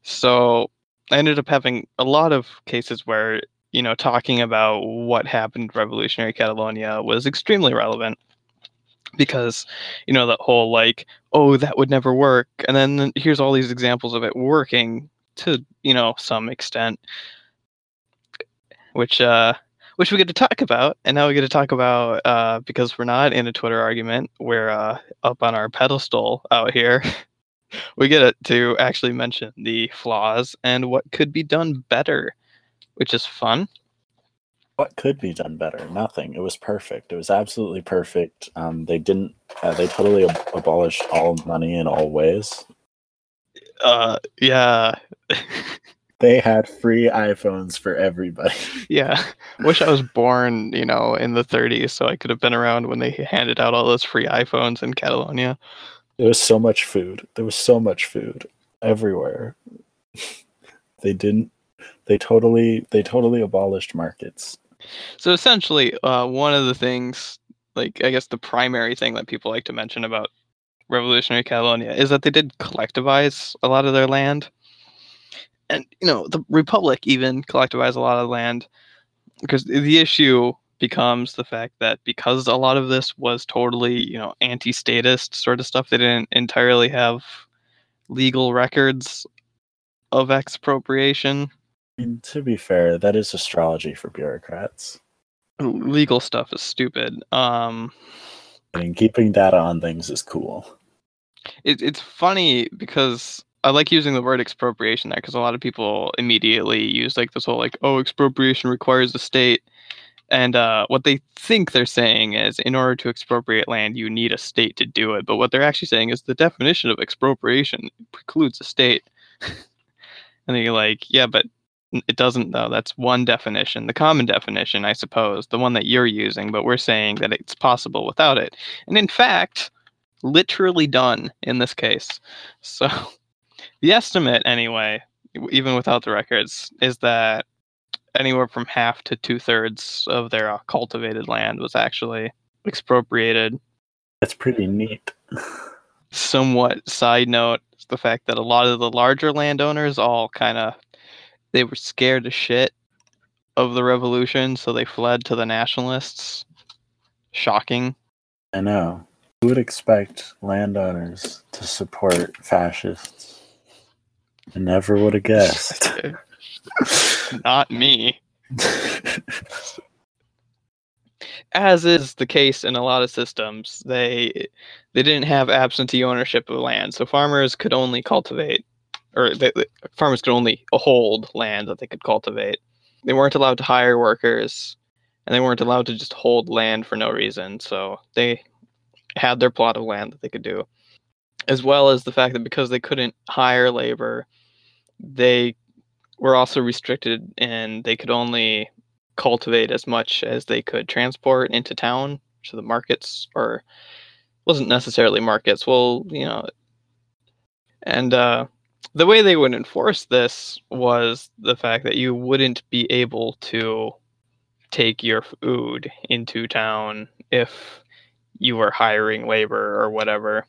So I ended up having a lot of cases where, you know, talking about what happened revolutionary Catalonia was extremely relevant because, you know, that whole like, oh, that would never work. And then here's all these examples of it working to, you know, some extent which uh, which we get to talk about. And now we get to talk about uh, because we're not in a Twitter argument. We're uh, up on our pedestal out here. we get to actually mention the flaws and what could be done better, which is fun. What could be done better? Nothing. It was perfect. It was absolutely perfect. Um, they didn't. Uh, they totally ab- abolished all money in all ways. Uh, yeah. they had free iPhones for everybody. Yeah. Wish I was born, you know, in the 30s so I could have been around when they handed out all those free iPhones in Catalonia. There was so much food. There was so much food everywhere. they didn't. They totally. They totally abolished markets. So essentially, uh, one of the things, like I guess the primary thing that people like to mention about revolutionary Catalonia is that they did collectivize a lot of their land, and you know the Republic even collectivized a lot of land because the issue becomes the fact that because a lot of this was totally you know anti-statist sort of stuff, they didn't entirely have legal records of expropriation. I mean, to be fair, that is astrology for bureaucrats. Legal stuff is stupid. Um, I mean, keeping data on things is cool. it, it's funny because I like using the word expropriation there because a lot of people immediately use like this whole like oh expropriation requires the state, and uh, what they think they're saying is in order to expropriate land you need a state to do it, but what they're actually saying is the definition of expropriation precludes a state, and you're like yeah but it doesn't though. That's one definition the common definition I suppose the one that you're using but we're saying that it's possible without it, and in fact literally done in this case. So the estimate, anyway, even without the records, is that anywhere from half to two thirds of their uh, cultivated land was actually expropriated. That's pretty neat. Somewhat side note is the fact that a lot of the larger landowners all kind of they were scared to shit of the revolution, so they fled to the nationalists. Shocking. I know. Who would expect landowners to support fascists? I never would have guessed. Not me. as is the case in a lot of systems, they they didn't have absentee ownership of land, so farmers could only cultivate, or they, the- farmers could only hold land that they could cultivate. They weren't allowed to hire workers, and they weren't allowed to just hold land for no reason. So they had their plot of land that they could do, as well as the fact that because they couldn't hire labor, they were also restricted and they could only cultivate as much as they could transport into town. To the markets or wasn't necessarily markets well you know and uh, the way they would enforce this was the fact that you wouldn't be able to take your food into town if you were hiring labor or whatever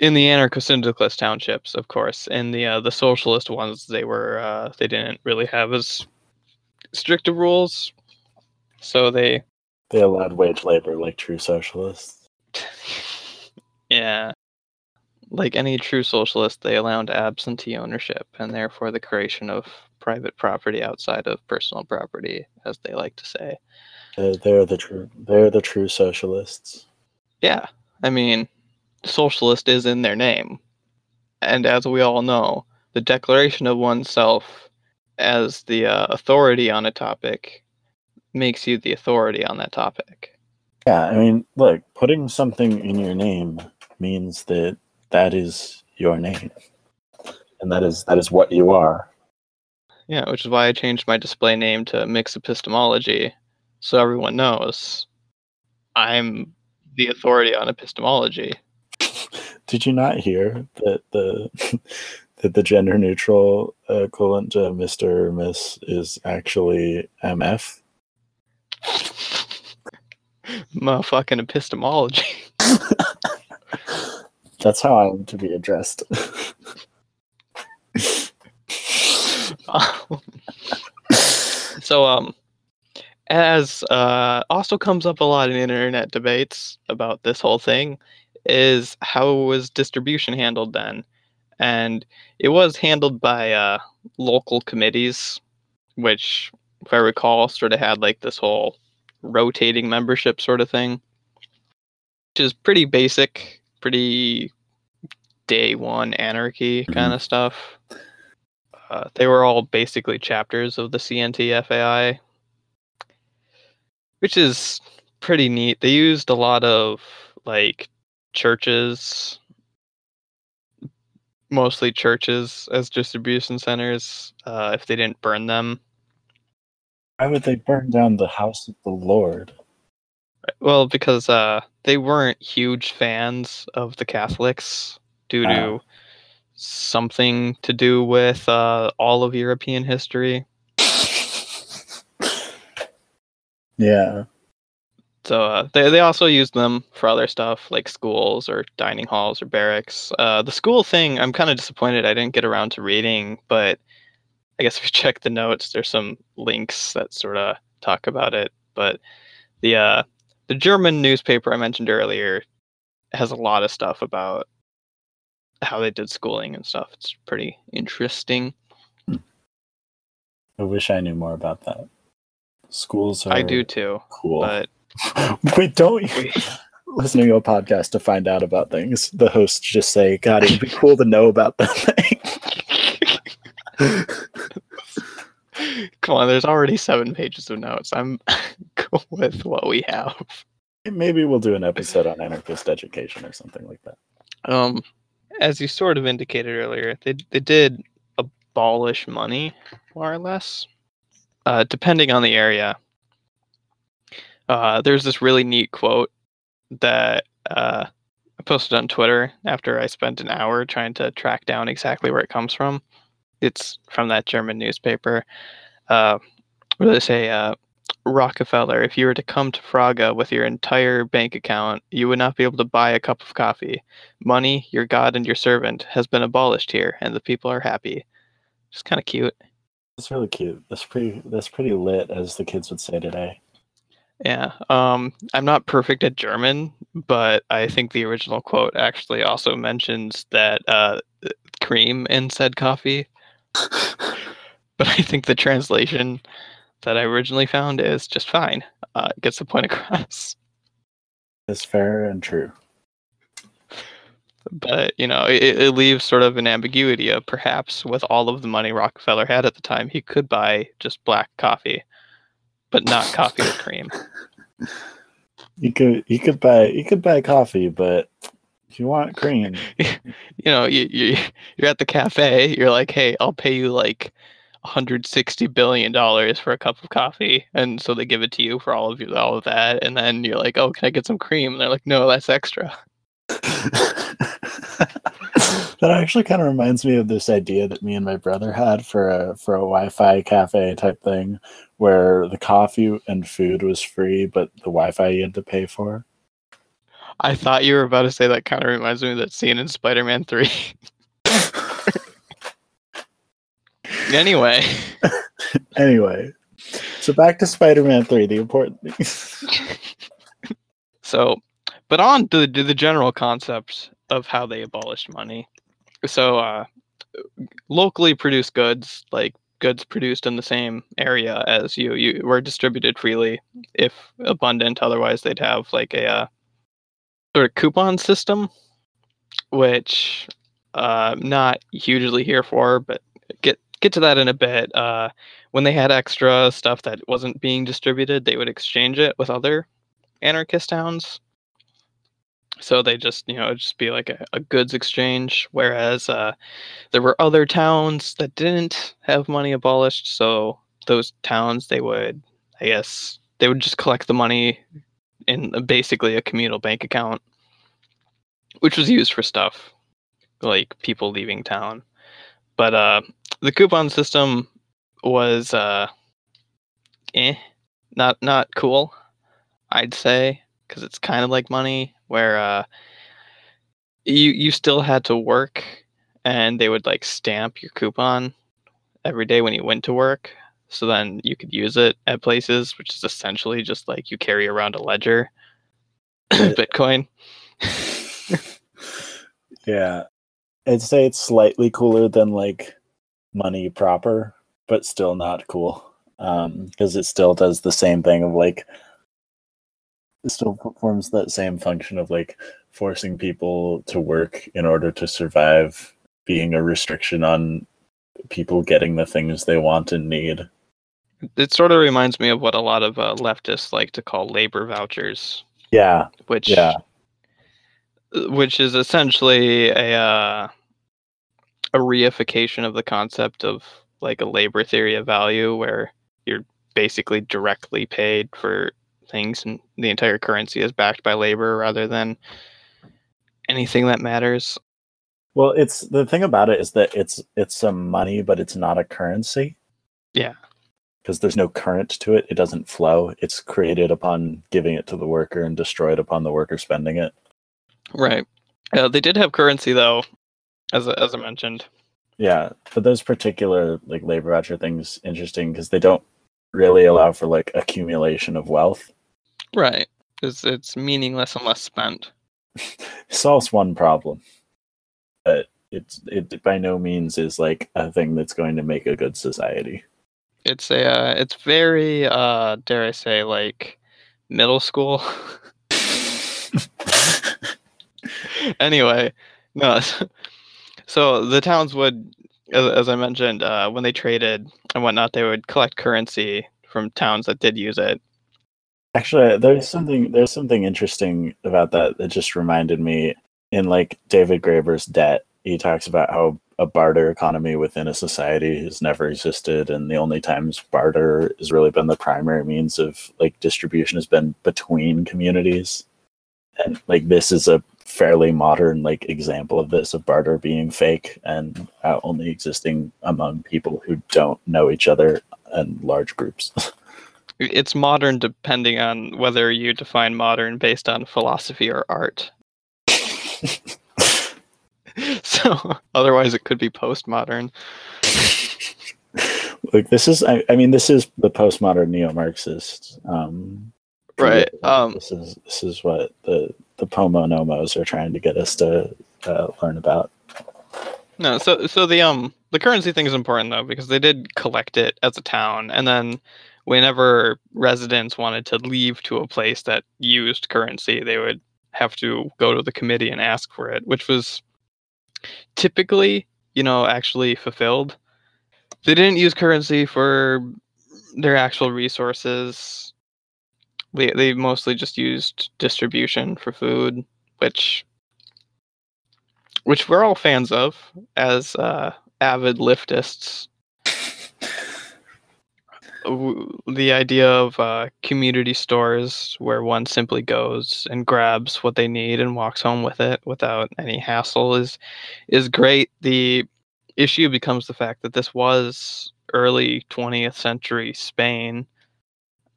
in the anarcho-syndicalist townships of course in the uh, the socialist ones they were uh, they didn't really have as strict of rules so they they allowed wage labor like true socialists. yeah like any true socialist they allowed absentee ownership and therefore the creation of private property outside of personal property as they like to say They're, they're the true. They're the true socialists. yeah i mean socialist is in their name and as we all know the declaration of oneself as the uh, authority on a topic makes you the authority on that topic Yeah, I mean, look, putting something in your name means that that is your name, and that is that is what you are. Yeah, which is why I changed my display name to Mix Epistemology, so everyone knows I'm the authority on epistemology. Did you not hear that the that the gender neutral equivalent to Mister or Miss is actually MF? Motherfucking epistemology. That's how I'm to be addressed. so, um, as uh, also comes up a lot in internet debates about this whole thing, is how was distribution handled then? And it was handled by uh, local committees, which, if I recall, sort of had like this whole rotating membership sort of thing, which is pretty basic, pretty day one anarchy kind of stuff. Uh, they were all basically chapters of the CNT FAI, which is pretty neat. They used a lot of like churches, mostly churches, as distribution centers. Uh, if they didn't burn them, Why would they burn down the house of the Lord? Well, because uh, they weren't huge fans of the Catholics due to Oh. something to do with uh, all of European history. Yeah. So uh, they they also used them for other stuff like schools or dining halls or barracks. Uh, the school thing, I'm kind of disappointed I didn't get around to reading, but I guess if you check the notes, there's some links that sort of talk about it. But the uh, the German newspaper I mentioned earlier has a lot of stuff about how they did schooling and stuff. It's pretty interesting. I wish I knew more about that. Schools are I do too, cool. but Wait, don't listen to your podcast to find out about things. The hosts just say, God, it'd be cool to know about that thing. come on, there's already seven pages of notes. I'm cool with what we have. Maybe we'll do an episode on anarchist education or something like that. Um, as you sort of indicated earlier, they they did abolish money, more or less, uh, depending on the area. Uh, there's this really neat quote that uh, I posted on Twitter after I spent an hour trying to track down exactly where it comes from. It's from that German newspaper. Uh, do they say? Uh, Rockefeller, if you were to come to Fraga with your entire bank account, you would not be able to buy a cup of coffee. Money, your God and your servant, has been abolished here, and the people are happy. It's kind of cute. It's really cute. That's pretty. That's pretty lit, as the kids would say today. Yeah. Um, I'm not perfect at German, but I think the original quote actually also mentions that uh, cream in said coffee. But I think the translation that I originally found is just fine. Uh, it gets the point across. It's fair and true. But you know, it, it leaves sort of an ambiguity of perhaps with all of the money Rockefeller had at the time, he could buy just black coffee, but not coffee or cream. You could. You could buy. You could buy coffee, but if you want cream, you know, you, you you're at the cafe. You're like, hey, I'll pay you like 160 billion dollars for a cup of coffee, and so they give it to you for all of you, all of that, and then you're like, oh, can I get some cream? And they're like, no, that's extra. that actually kind of reminds me of this idea that me and my brother had for a for a Wi-Fi cafe type thing, where the coffee and food was free, but the Wi-Fi you had to pay for. I thought you were about to say that. Kind of reminds me of that scene in Spider-Man Three. anyway, anyway, so back to Spider-Man Three. The important thing. so, but on to the, to the general concepts of how they abolished money. So, uh, locally produced goods, like goods produced in the same area as you, you were distributed freely if abundant. Otherwise, they'd have like a uh, sort of coupon system, which uh, not hugely here for, but get get to that in a bit. Uh, when they had extra stuff that wasn't being distributed, they would exchange it with other anarchist towns. So they just, you know, just be like a, a goods exchange. Whereas uh, there were other towns that didn't have money abolished. So those towns, they would, I guess, they would just collect the money in basically a communal bank account, which was used for stuff like people leaving town. But uh, the coupon system was uh, eh, not not cool. I'd say because it's kind of like money where uh, you you still had to work, and they would like stamp your coupon every day when you went to work. So then you could use it at places, which is essentially just like you carry around a ledger, Bitcoin. yeah, I'd say it's slightly cooler than like money proper, but still not cool. Um, because it still does the same thing of like still performs that same function of like forcing people to work in order to survive, being a restriction on people getting the things they want and need. It sort of reminds me of what a lot of uh, leftists like to call labor vouchers, Yeah, which yeah, which is essentially a uh, a reification of the concept of like a labor theory of value, where you're basically directly paid for things, and the entire currency is backed by labor rather than anything that matters. Well, it's the thing about it is that it's it's some money, but it's not a currency. Yeah. Because there's no current to it. It doesn't flow. It's created upon giving it to the worker and destroyed upon the worker spending it. Right. Uh, they did have currency though, as I- as I mentioned. Yeah, but those particular like labor voucher things interesting because they don't really allow for like accumulation of wealth. Right. It's it's meaningless unless spent. Solves one problem, but it's it by no means is like a thing that's going to make a good society. It's a uh, it's very uh dare I say like middle school. anyway, no. So the towns would, as, as I mentioned, uh, when they traded and whatnot, they would collect currency from towns that did use it. Actually, there's something there's something interesting about that that just reminded me in like David Graeber's Debt. He talks about how a barter economy within a society has never existed, and the only times barter has really been the primary means of like distribution has been between communities. And like this is a fairly modern like example of this of barter being fake and uh, only existing among people who don't know each other and large groups. It's modern depending on whether you define modern based on philosophy or art. so otherwise, it could be postmodern. like this is I, I mean this is the postmodern neo-marxist um Right, um, this is this is what the the pomo nomos are trying to get us to uh, learn about No, so so the um the currency thing is important though because they did collect it as a town, and then whenever residents wanted to leave to a place that used currency, they would have to go to the committee and ask for it, which was typically, you know, actually fulfilled. They didn't use currency for their actual resources. They they mostly just used distribution for food, which which we're all fans of as uh, avid liftists. The idea of uh, community stores where one simply goes and grabs what they need and walks home with it without any hassle is is great. The issue becomes the fact that this was early 20th century Spain,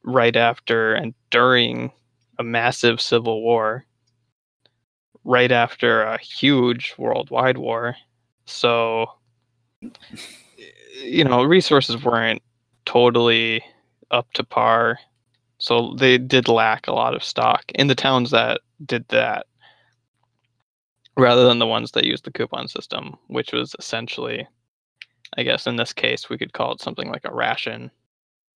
right after and during a massive civil war right after a huge worldwide war. So, you know, resources weren't totally up to par. So they did lack a lot of stock in the towns that did that, rather than the ones that used the coupon system, which was essentially, I guess in this case, we could call it something like a ration.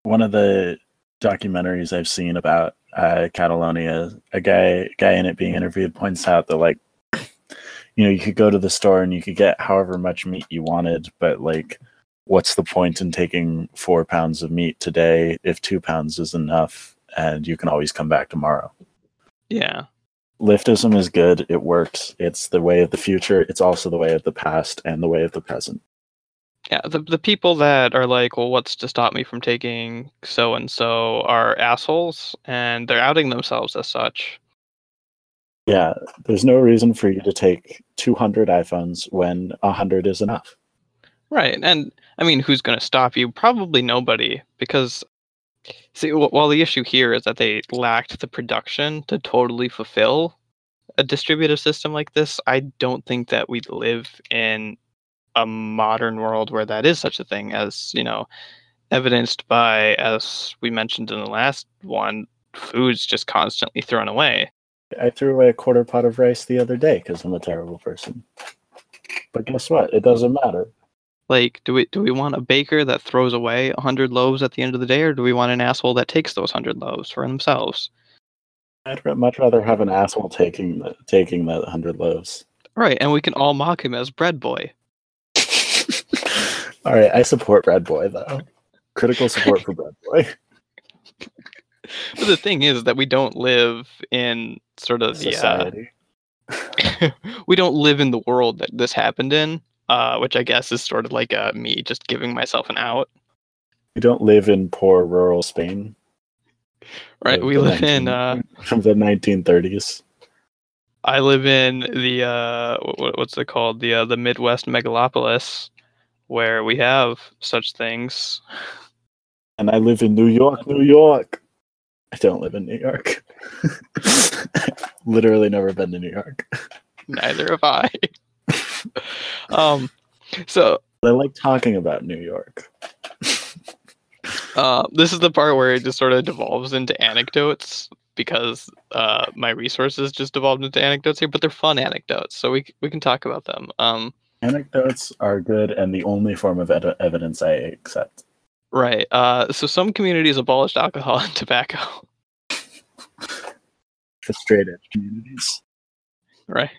one of the documentaries i've seen about uh, catalonia a guy guy in it being interviewed points out that like you know you could go to the store and you could get however much meat you wanted but like what's the point in taking four pounds of meat today if two pounds is enough and you can always come back tomorrow? Yeah. liftism is good. It works. It's the way of the future. It's also the way of the past and the way of the present. Yeah, the the people that are like, well, what's to stop me from taking so and so are assholes, and they're outing themselves as such. yeah there's no reason for you to take 200 iphones when 100 is enough Right, and I mean, who's going to stop you? Probably nobody, because see, wh- while the issue here is that they lacked the production to totally fulfill a distributive system like this, I don't think that we live in a modern world where that is such a thing, as you know, evidenced by, as we mentioned in the last one, food's just constantly thrown away. I threw away a quarter pot of rice the other day because I'm a terrible person. But guess what? It doesn't matter. Like, do we do we want a baker that throws away a hundred loaves at the end of the day, or do we want an asshole that takes those hundred loaves for themselves? I'd much rather have an asshole taking the, taking that hundred loaves. Right, and we can all mock him as bread boy. All right, I support Bread Boy though. Critical support for Bread Boy. But the thing is that we don't live in sort of the uh, Society. we don't live in the world that this happened in, uh, which I guess is sort of like uh, me just giving myself an out. We don't live in poor rural Spain. Right, we live in, uh, from the 1930s. I live in the uh, what, what's it called? The uh, the Midwest megalopolis, where we have such things. And I live in New York, New York. I don't live in New York. Literally never been to New York. Neither have I. um, so I like talking about New York. uh, this is the part where it just sort of devolves into anecdotes because uh, my resources just devolved into anecdotes here, but they're fun anecdotes, so we we can talk about them. Um, Anecdotes are good and the only form of ed- evidence I accept. right. Uh, so some communities abolished alcohol and tobacco. Edge communities. Right.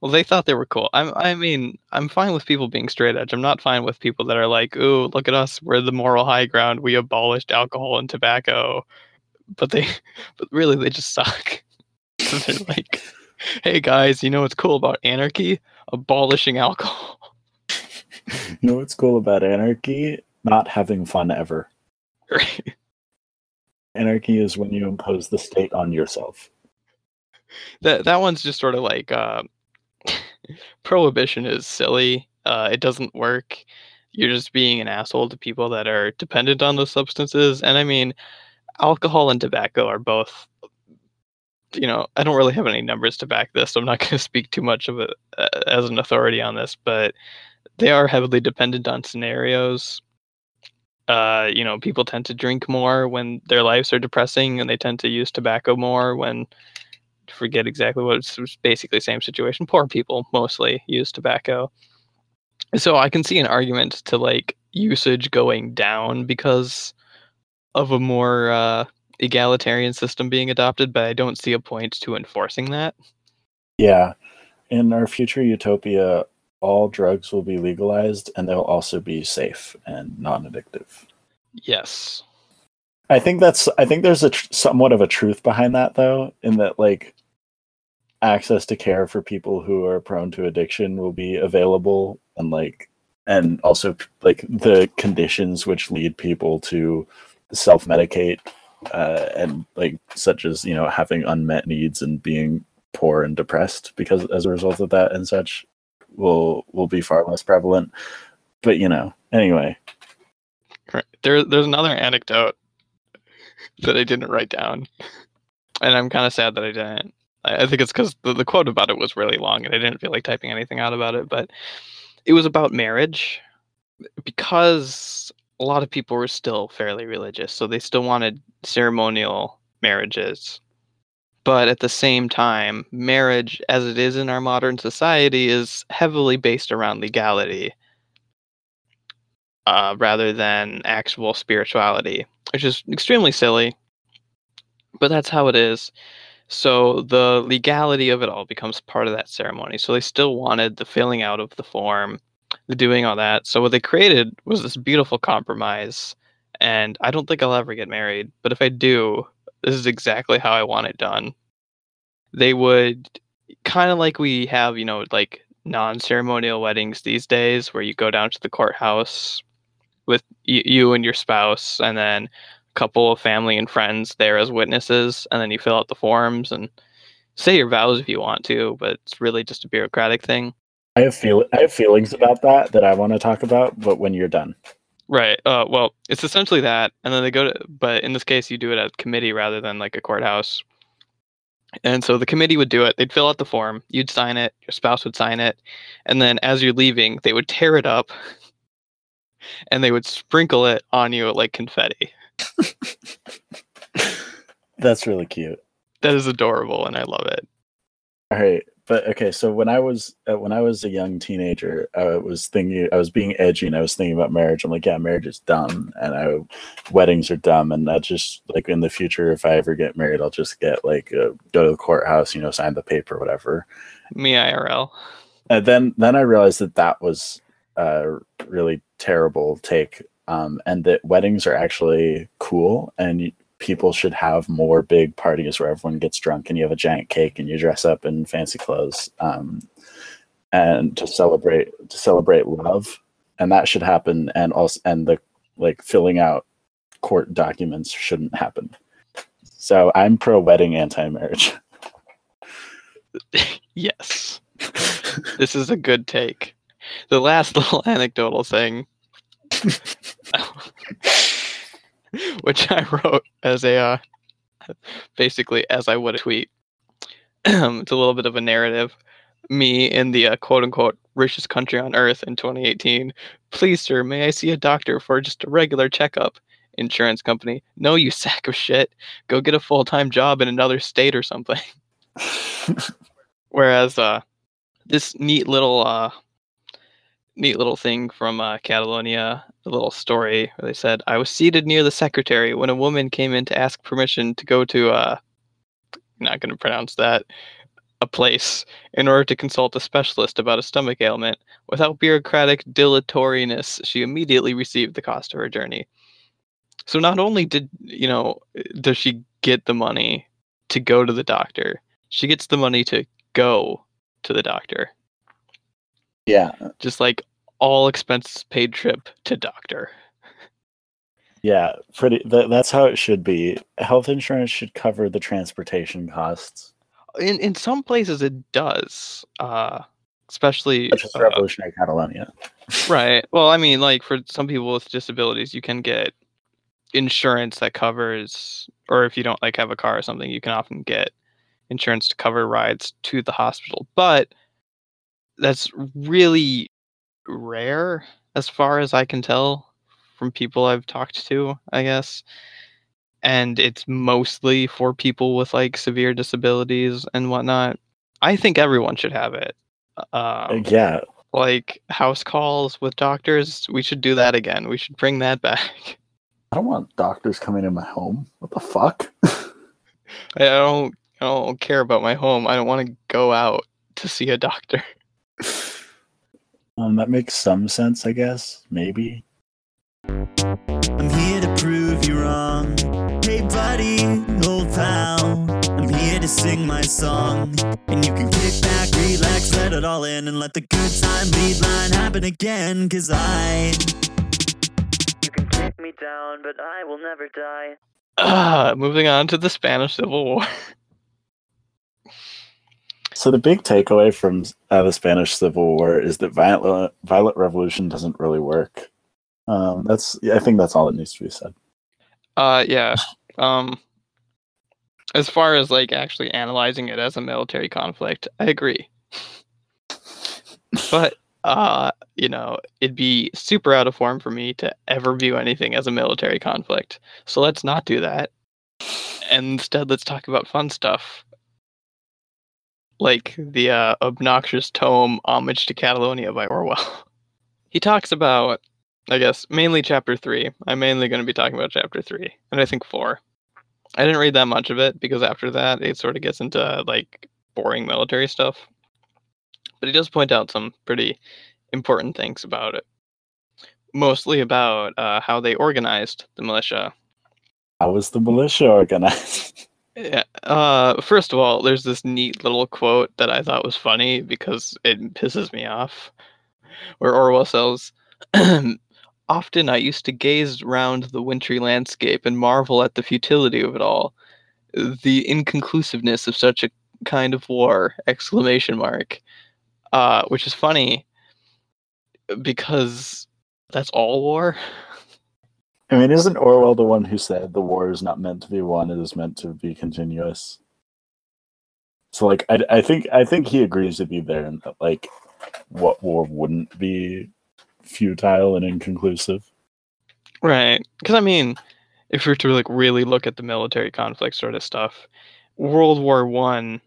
Well, they thought they were cool. I'm. I mean, I'm fine with people being straight edge. I'm not fine with people that are like, "Ooh, look at us. We're the moral high ground. We abolished alcohol and tobacco." But they, but really, they just suck. So they're like, "Hey guys, you know what's cool about anarchy? Abolishing alcohol." You know what's cool about anarchy? Not having fun ever. Right. Anarchy is when you impose the state on yourself. that that one's just sort of like uh, prohibition is silly. Uh, it doesn't work. You're just being an asshole to people that are dependent on those substances. And I mean, alcohol and tobacco are both. You know, I don't really have any numbers to back this, so I'm not going to speak too much of it uh, as an authority on this. But they are heavily dependent on scenarios. Uh, you know, people tend to drink more when their lives are depressing, and they tend to use tobacco more when forget exactly what it's, basically same situation. Poor people mostly use tobacco. So I can see an argument to like usage going down because of a more uh, egalitarian system being adopted, but I don't see a point to enforcing that. Yeah. In our future utopia, all drugs will be legalized and they'll also be safe and non addictive. Yes. I think that's I think there's a tr- somewhat of a truth behind that though in that like access to care for people who are prone to addiction will be available and like and also like the conditions which lead people to self-medicate uh, and like such as you know having unmet needs and being poor and depressed because as a result of that and such will will be far less prevalent but you know anyway. There, there's another anecdote that I didn't write down, and I'm kind of sad that I didn't. I, think it's because the, the quote about it was really long, and I didn't feel like typing anything out about it. But it was about marriage, because a lot of people were still fairly religious, so they still wanted ceremonial marriages. But at the same time, marriage, as it is in our modern society, is heavily based around legality uh, rather than actual spirituality, which is extremely silly. But that's how it is. So the legality of it all becomes part of that ceremony. So they still wanted the filling out of the form, the doing all that. So what they created was this beautiful compromise. And I don't think I'll ever get married, but if I do, this is exactly how I want it done. They would kind of like we have, you know, like non-ceremonial weddings these days where you go down to the courthouse with y- you and your spouse and then a couple of family and friends there as witnesses and then you fill out the forms and say your vows if you want to but it's really just a bureaucratic thing. I have feel i have feelings about that that i want to talk about but when you're done. Right uh, well it's essentially that and then they go to but in this case you do it at committee rather than like a courthouse. And so the committee would do it. They'd fill out the form. You'd sign it. Your spouse would sign it. And then as you're leaving they would tear it up and they would sprinkle it on you like confetti. That's really cute. That is adorable and i love it. All right but okay so when i was uh, when i was a young teenager i was thinking i was being edgy and i was thinking about marriage. I'm like yeah marriage is dumb and i weddings are dumb and that just like in the future if i ever get married i'll just get like uh, go to the courthouse you know sign the paper whatever. Me irl and then then i realized that that was a really terrible take um, and that weddings are actually cool and people should have more big parties where everyone gets drunk and you have a giant cake and you dress up in fancy clothes um, and to celebrate to celebrate love and that should happen and also and the like filling out court documents shouldn't happen So I'm pro wedding, anti marriage. yes. This is a good take. The last little anecdotal thing, which I wrote as a uh, basically as I would a tweet. it's a little bit of a narrative. Me in the uh, quote unquote richest country on earth in 2018. Please, sir, may I see a doctor for just a regular checkup? Insurance company. No, you sack of shit. Go get a full time job in another state or something. Whereas uh, this neat little uh, neat little thing from uh, Catalonia, a little story where they said, I was seated near the secretary when a woman came in to ask permission to go to, uh, not going to pronounce that, a place in order to consult a specialist about a stomach ailment. Without bureaucratic dilatoriness, she immediately received the cost of her journey. So not only did, you know, does she get the money to go to the doctor, she gets the money to go to the doctor. Yeah, Just like all expenses paid trip to doctor. yeah, pretty. Th- that's how it should be. Health insurance should cover the transportation costs, In in some places it does. Uh especially uh, Revolutionary Catalonia. Right. Well, I mean, like for some people with disabilities, you can get insurance that covers, or if you don't like have a car or something, you can often get insurance to cover rides to the hospital. But that's really rare, as far as I can tell from people I've talked to, I guess. And it's mostly for people with like severe disabilities and whatnot. I think everyone should have it. Um, yeah, like house calls with doctors. We should do that again. We should bring that back. I don't want doctors coming in my home. What the fuck? I don't I don't care about my home. I don't want to go out to see a doctor. Um, that makes some sense, I guess. Maybe. I'm here to prove you wrong. Hey, buddy, old pal. I'm here to sing my song. And you can kick back, relax, let it all in, and let the good time lead line happen again. Cause I. You can kick me down, but I will never die. Ah, moving on to the Spanish Civil War. So the big takeaway from uh, the Spanish Civil War is that violent violent revolution doesn't really work. Um, that's yeah, I think that's all that needs to be said. Uh yeah. Um as far as like actually analyzing it as a military conflict, I agree. but uh, you know, it'd be super out of form for me to ever view anything as a military conflict. So let's not do that. And instead let's talk about fun stuff. Like the uh, obnoxious tome Homage to Catalonia by Orwell. he talks about I guess mainly chapter three. I'm mainly going to be talking about chapter three, and I think four. I didn't read that much of it because after that it sort of gets into like boring military stuff. But he does point out some pretty important things about it, mostly about uh, how they organized the militia. How was the militia organized? Yeah. Uh, first of all, there's this neat little quote that I thought was funny because it pisses me off, where Orwell says, "Often I used to gaze round the wintry landscape and marvel at the futility of it all, the inconclusiveness of such a kind of war!" Exclamation mark. Uh, which is funny because that's all war. I mean, isn't Orwell the one who said the war is not meant to be won; it is meant to be continuous? So, like, I, I think I think he agrees with you there, and that like, what war wouldn't be futile and inconclusive? Right. Because I mean, if we were to like really look at the military conflict sort of stuff, World War One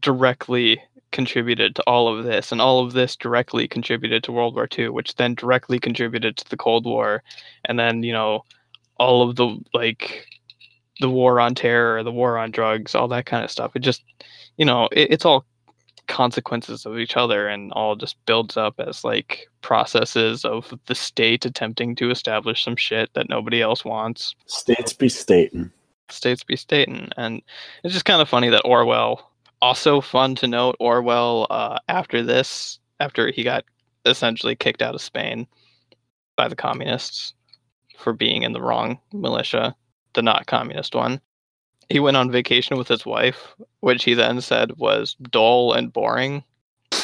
directly contributed to all of this, and all of this directly contributed to World War Two, which then directly contributed to the Cold War, and then you know, all of the like, the war on terror, the war on drugs, all that kind of stuff. It just, you know, it, it's all consequences of each other and all just builds up as like processes of the state attempting to establish some shit that nobody else wants States be stating. states be stating and it's just kind of funny that orwell also fun to note orwell uh, after this after he got essentially kicked out of spain by the communists for being in the wrong militia the not communist one he went on vacation with his wife, which he then said was dull and boring.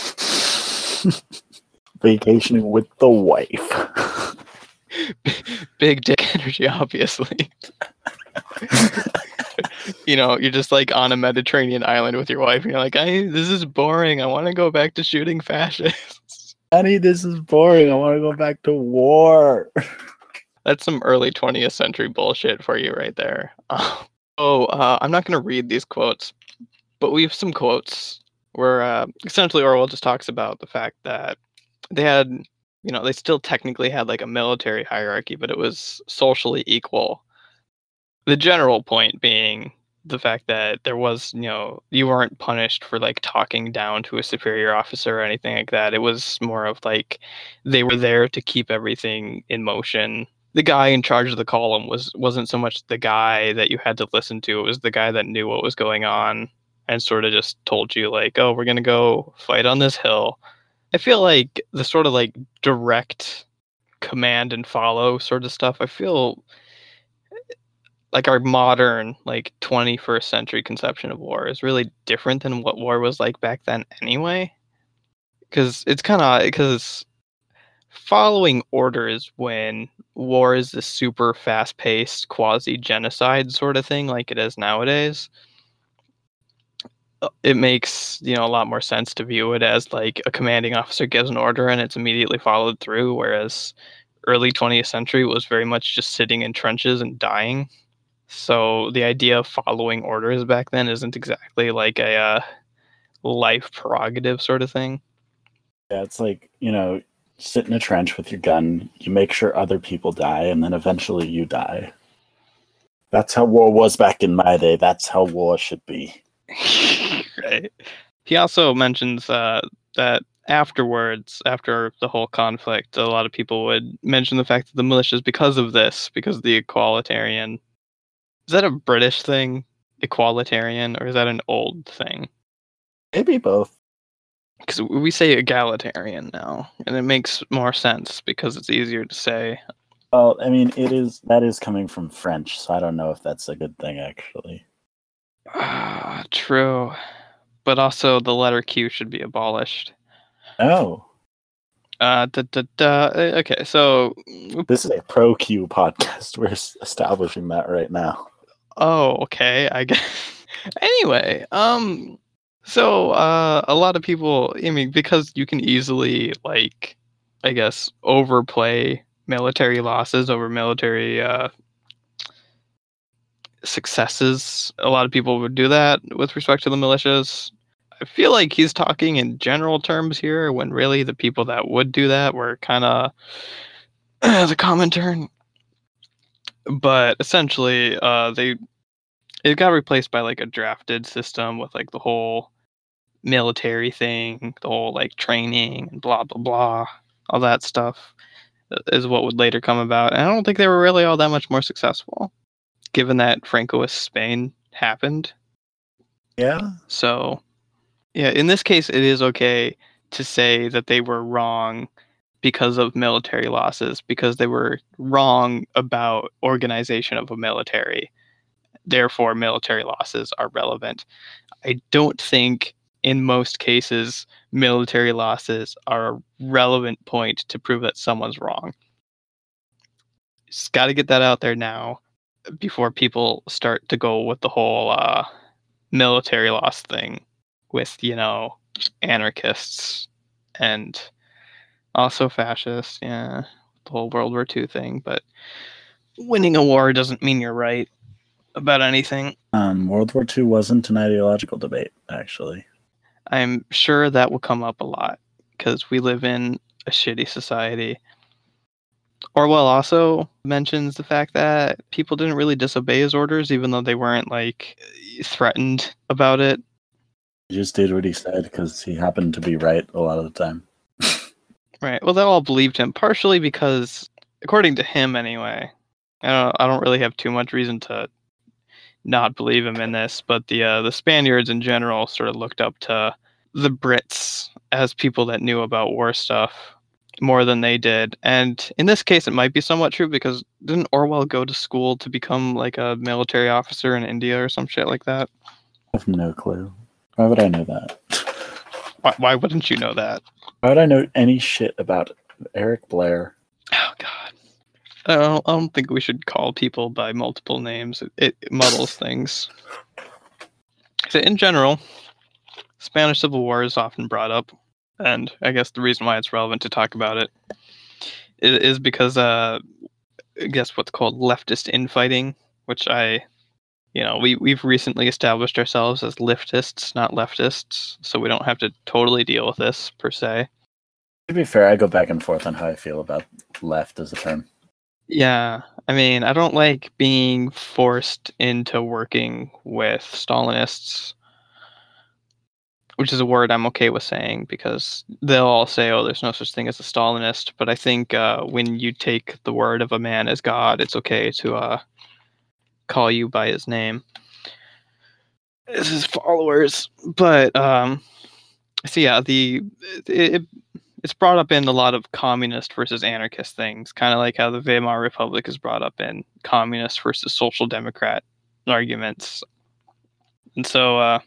Vacationing with the wife. Big dick energy, obviously. you know, you're just like on a Mediterranean island with your wife, and you're like, I this is boring. I want to go back to shooting fascists. Honey, this is boring. I want to go back to war. That's some early 20th century bullshit for you right there. oh, uh, I'm not going to read these quotes, but we have some quotes where uh, essentially Orwell just talks about the fact that they had, you know, they still technically had like a military hierarchy, but it was socially equal. The general point being the fact that there was, you know, you weren't punished for like talking down to a superior officer or anything like that. It was more of like they were there to keep everything in motion the guy in charge of the column was wasn't so much the guy that you had to listen to it was the guy that knew what was going on and sort of just told you like oh we're going to go fight on this hill i feel like the sort of like direct command and follow sort of stuff i feel like our modern like 21st century conception of war is really different than what war was like back then anyway. Because it's kind of because following orders when war is this super fast paced quasi genocide sort of thing like it is nowadays. Uh, it makes you know a lot more sense to view it as like a commanding officer gives an order and it's immediately followed through whereas early 20th century was very much just sitting in trenches and dying so the idea of following orders back then isn't exactly like a uh, life prerogative sort of thing yeah it's like you know sit in a trench with your gun, you make sure other people die, and then eventually you die. That's how war was back in my day. That's how war should be. right. He also mentions uh, that afterwards, after the whole conflict, a lot of people would mention the fact that the militias, because of this, because of the equalitarian, is that a British thing, equalitarian, or is that an old thing? Maybe both because we say egalitarian now, and it makes more sense because it's easier to say. Well, I mean, it is that is coming from French, so I don't know if that's a good thing actually. Ah, true, but also the letter Q should be abolished. Oh. Uh, da, da, da. Eh, okay, so this is a pro Q podcast. We're establishing that right now. Oh, okay. I guess. anyway, um, so uh, a lot of people, I mean, because you can easily like, I guess, overplay military losses over military uh, successes. A lot of people would do that with respect to the militias. I feel like he's talking in general terms here, when really the people that would do that were kind of the Comintern. But essentially, uh, they it got replaced by like a drafted system with like the whole military thing, the whole like training and blah blah blah, all that stuff uh, is what would later come about. And I don't think they were really all that much more successful, given that Francoist Spain happened. Yeah. So, yeah, in this case, it is okay to say that they were wrong because of military losses, because they were wrong about organization of a military. Therefore, military losses are relevant. I don't think in most cases, military losses are a relevant point to prove that someone's wrong. Just got to get that out there now before people start to go with the whole uh, military loss thing with, you know, anarchists and also fascist, Yeah, the whole World War II thing. But winning a war doesn't mean you're right about anything. Um, World War II wasn't an ideological debate, actually. I'm sure that will come up a lot because we live in a shitty society. Orwell also mentions the fact that people didn't really disobey his orders, even though they weren't like threatened about it. He just did what he said because he happened to be right a lot of the time. Right. Well, they all believed him, partially because, according to him, anyway. I don't. I don't really have too much reason to not believe him in this, but the uh, the Spaniards in general sort of looked up to the Brits as people that knew about war stuff. more than they did. And in this case, it might be somewhat true because didn't Orwell go to school to become like a military officer in India or some shit like that? I have no clue. Why would I know that? Why, why wouldn't you know that? Why would I know any shit about Eric Blair? Oh God. I don't, I don't think we should call people by multiple names. It, it, it muddles things. So in general, Spanish Civil War is often brought up, and I guess the reason why it's relevant to talk about it is, is because uh, I guess what's called leftist infighting, which I, you know, we we've recently established ourselves as leftists, not leftists, so we don't have to totally deal with this per se. To be fair, I go back and forth on how I feel about left as a term. Yeah, I mean, I don't like being forced into working with Stalinists, which is a word I'm okay with saying because they'll all say, "Oh, there's no such thing as a Stalinist." But I think uh, when you take the word of a man as God, it's okay to uh, call you by his name as his followers. But um, so yeah, the it, it it's brought up in a lot of communist versus anarchist things, kind of like how the Weimar Republic is brought up in communist versus social democrat arguments. And so, uh,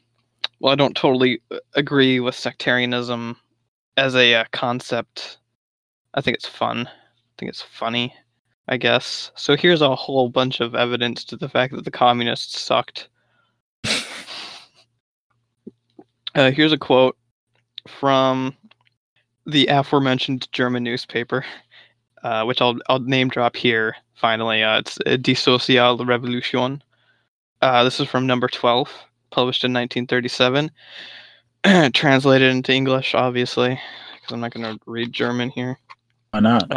well, I don't totally agree with sectarianism as a uh, concept. I think it's fun. I think it's funny, I guess. So here's a whole bunch of evidence to the fact that the communists sucked. uh, here's a quote from the aforementioned German newspaper, uh, which I'll I'll name drop here. Finally, uh, it's uh, Die Soziale Revolution. Uh, this is from number twelve, published in 1937, translated into English, obviously, because I'm not going to read German here. Why not?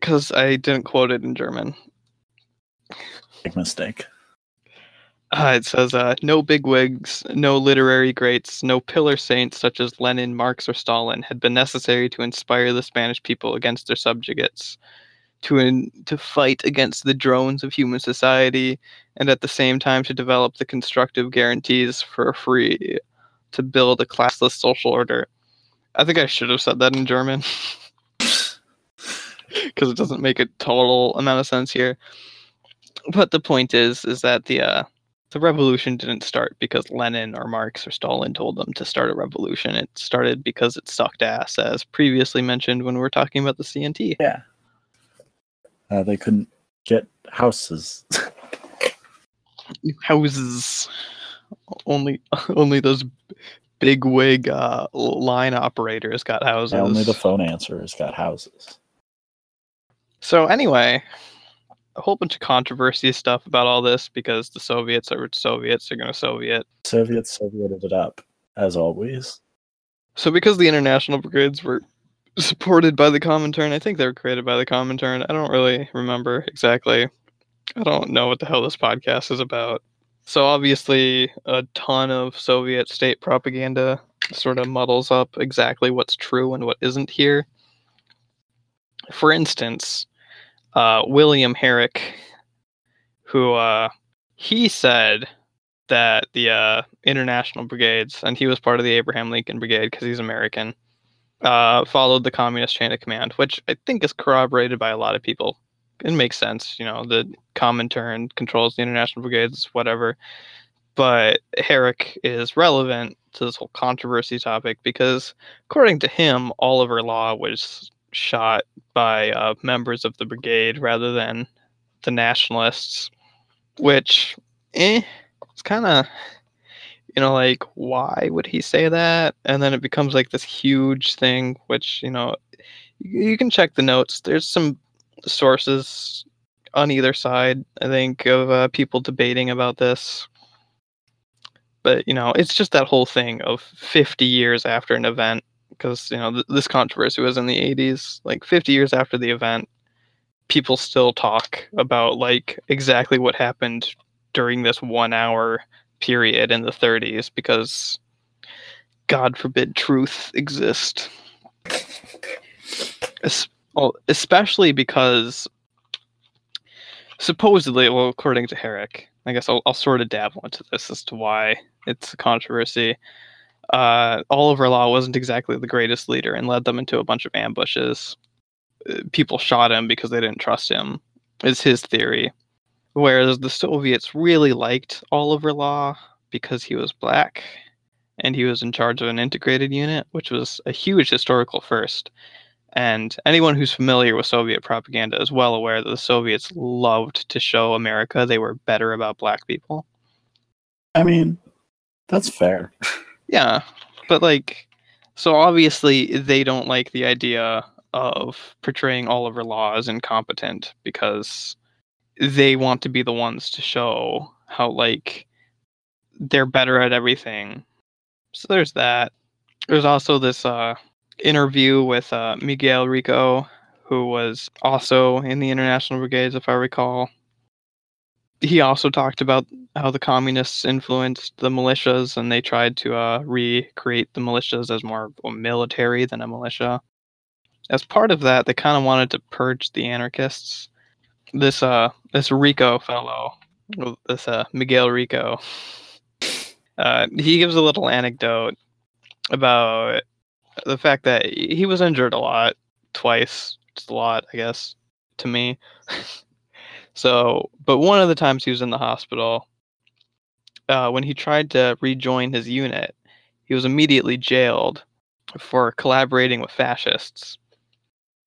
Because I didn't quote it in German. Big mistake. Uh, it says, uh, no bigwigs, no literary greats, no pillar saints such as Lenin, Marx, or Stalin had been necessary to inspire the Spanish people against their subjugates, to, in, to fight against the drones of human society, and at the same time to develop the constructive guarantees for a free, to build a classless social order. I think I should have said that in German. Because it doesn't make a total amount of sense here. But the point is, is that the uh, the revolution didn't start because Lenin or Marx or Stalin told them to start a revolution. It started because it sucked ass, as previously mentioned when we were talking about the CNT. Yeah. Uh, they couldn't get houses. Houses, only only those big wig uh, line operators got houses. Only the phone answerers got houses. So anyway, a whole bunch of controversy stuff about all this because the Soviets are Soviets, they're going to Soviet. Soviets Sovieted it up, as always. So because the international brigades were supported by the Comintern, I think they were created by the Comintern. I don't really remember exactly. I don't know what the hell this podcast is about. So obviously, a ton of Soviet state propaganda sort of muddles up exactly what's true and what isn't here. For instance, uh, William Herrick, who uh, he said that the uh, international brigades, and he was part of the Abraham Lincoln Brigade because he's American, uh, followed the communist chain of command, which I think is corroborated by a lot of people. It makes sense, you know, the Comintern controls the international brigades, whatever. But Herrick is relevant to this whole controversy topic because, according to him, Oliver Law was shot by uh, members of the brigade rather than the nationalists, which, eh, it's kind of, you know, like, why would he say that? And then it becomes like this huge thing, which, you know, you, you can check the notes. There's some sources on either side, I think, of uh, people debating about this. But, you know, it's just that whole thing of 50 years after an event because you know th- this controversy was in the 80s like 50 years after the event people still talk mm. about like exactly what happened during this one hour period in the 30s because god forbid truth exist. Es- well, especially because supposedly well according to herrick i guess I'll, I'll sort of dabble into this as to why it's a controversy uh, Oliver Law wasn't exactly the greatest leader and led them into a bunch of ambushes. Uh, People shot him because they didn't trust him, is his theory. Whereas the Soviets really liked Oliver Law because he was black and he was in charge of an integrated unit, which was a huge historical first. And anyone who's familiar with Soviet propaganda is well aware that the Soviets loved to show America they were better about black people. I mean, that's fair. Yeah, but like, so obviously they don't like the idea of portraying Oliver Law as incompetent because they want to be the ones to show how like they're better at everything. So there's that. There's also this uh, interview with uh, Miguel Rico, who was also in the International Brigades, if I recall. He also talked about how the communists influenced the militias and they tried to uh, recreate the militias as more military than a militia. As part of that, they kind of wanted to purge the anarchists. This uh, this Rico fellow, this uh, Miguel Rico, uh, he gives a little anecdote about the fact that he was injured a lot, twice. It's a lot, I guess, to me. so, but one of the times he was in the hospital, uh, when he tried to rejoin his unit, he was immediately jailed for collaborating with fascists.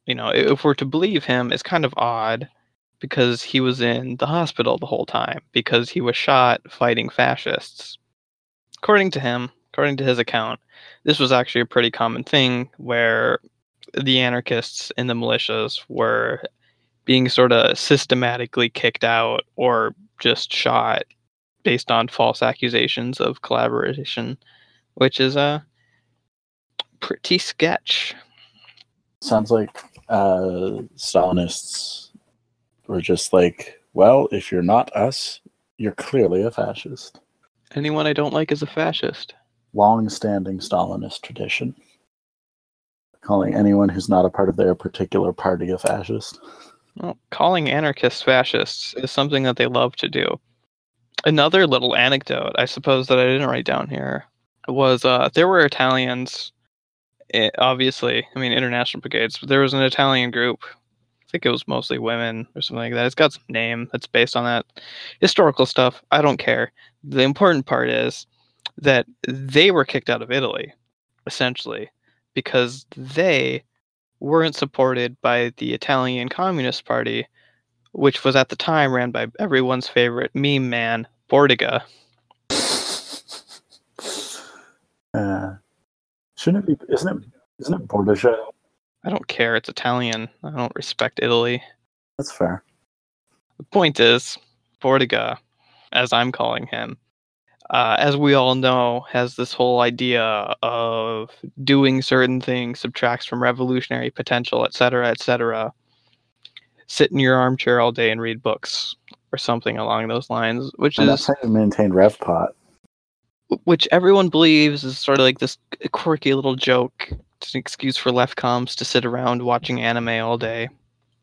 You know, if we're to believe him, it's kind of odd because he was in the hospital the whole time because he was shot fighting fascists. According to him, according to his account, this was actually a pretty common thing where the anarchists and the militias were being sort of systematically kicked out or just shot based on false accusations of collaboration, which is a pretty sketch. Sounds like uh, Stalinists were just like, well, if you're not us, you're clearly a fascist. Anyone I don't like is a fascist. Long standing Stalinist tradition. Calling anyone who's not a part of their particular party a fascist. Well, calling anarchists fascists is something that they love to do. Another little anecdote, I suppose, that I didn't write down here was uh, there were Italians, obviously, I mean, international brigades, but there was an Italian group. I think it was mostly women or something like that. It's got some name that's based on that historical stuff. I don't care. The important part is that they were kicked out of Italy, essentially, because they weren't supported by the Italian Communist Party, which was at the time ran by everyone's favorite meme man, Bordiga. Uh, shouldn't it be? Isn't it? Isn't it Bordesha? I don't care. It's Italian. I don't respect Italy. That's fair. The point is, Bordiga, as I'm calling him, uh, as we all know, has this whole idea of doing certain things subtracts from revolutionary potential, et cetera, et cetera. Sit in your armchair all day and read books, or something along those lines, which And is that's how you maintain RevPot. which everyone believes is sort of like this quirky little joke. It's an excuse for left comms to sit around watching anime all day.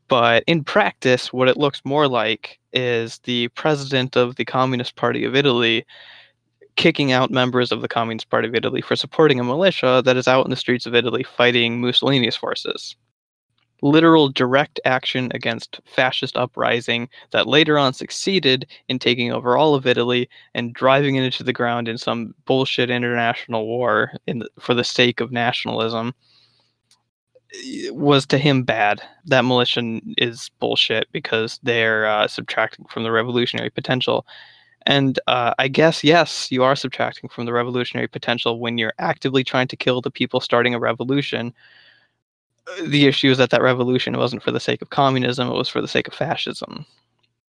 But in practice, what it looks more like is the president of the Communist Party of Italy kicking out members of the Communist Party of Italy for supporting a militia that is out in the streets of Italy fighting Mussolini's forces. Literal direct action against fascist uprising that later on succeeded in taking over all of Italy and driving it into the ground in some bullshit international war in the, for the sake of nationalism eh, was to him bad. That militia is bullshit because they're uh, subtracting from the revolutionary potential. And uh, I guess, yes, you are subtracting from the revolutionary potential when you're actively trying to kill the people starting a revolution. The issue is that that revolution wasn't for the sake of communism, it was for the sake of fascism.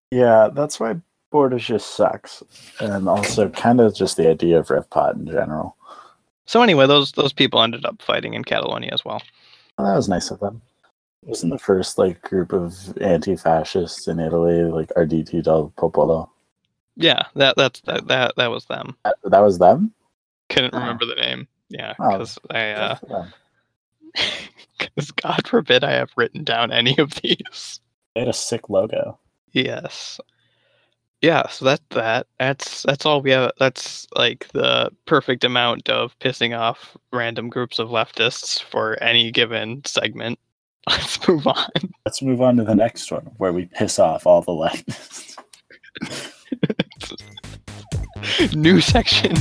Yeah, that's why Bordesha sucks, and also kind of just the idea of RevPot in general. So anyway, those those people ended up fighting in Catalonia as well. Well, that was nice of them. Wasn't the first like group of anti-fascists in Italy like Arditi del Popolo? Yeah, that that's that that, that was them. That, that was them. Couldn't Oh. remember the name. Yeah, Oh, because I uh, Good for them. because God forbid I have written down any of these. They had a sick logo. Yes. Yeah, so that's that. That's that's all we have. That's like the perfect amount of pissing off random groups of leftists for any given segment. Let's move on. Let's move on to the next one where we piss off all the leftists. New section.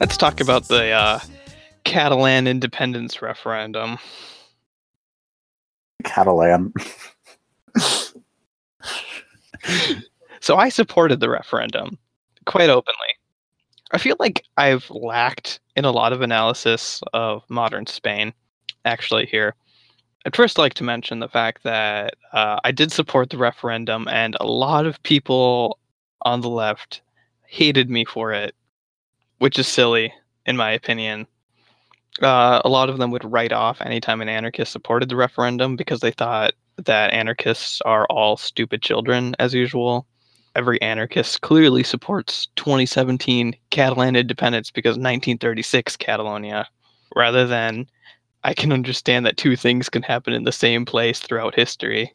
Let's talk about the uh, Catalan independence referendum. Catalan. So I supported the referendum quite openly. I feel like I've lacked in a lot of analysis of modern Spain, actually, here. I'd first like to mention the fact that uh, I did support the referendum, and a lot of people on the left hated me for it, which is silly, in my opinion. Uh, a lot of them would write off anytime an anarchist supported the referendum because they thought that anarchists are all stupid children, as usual every anarchist clearly supports 2017 Catalan independence because 1936 Catalonia, rather than I can understand that two things can happen in the same place throughout history.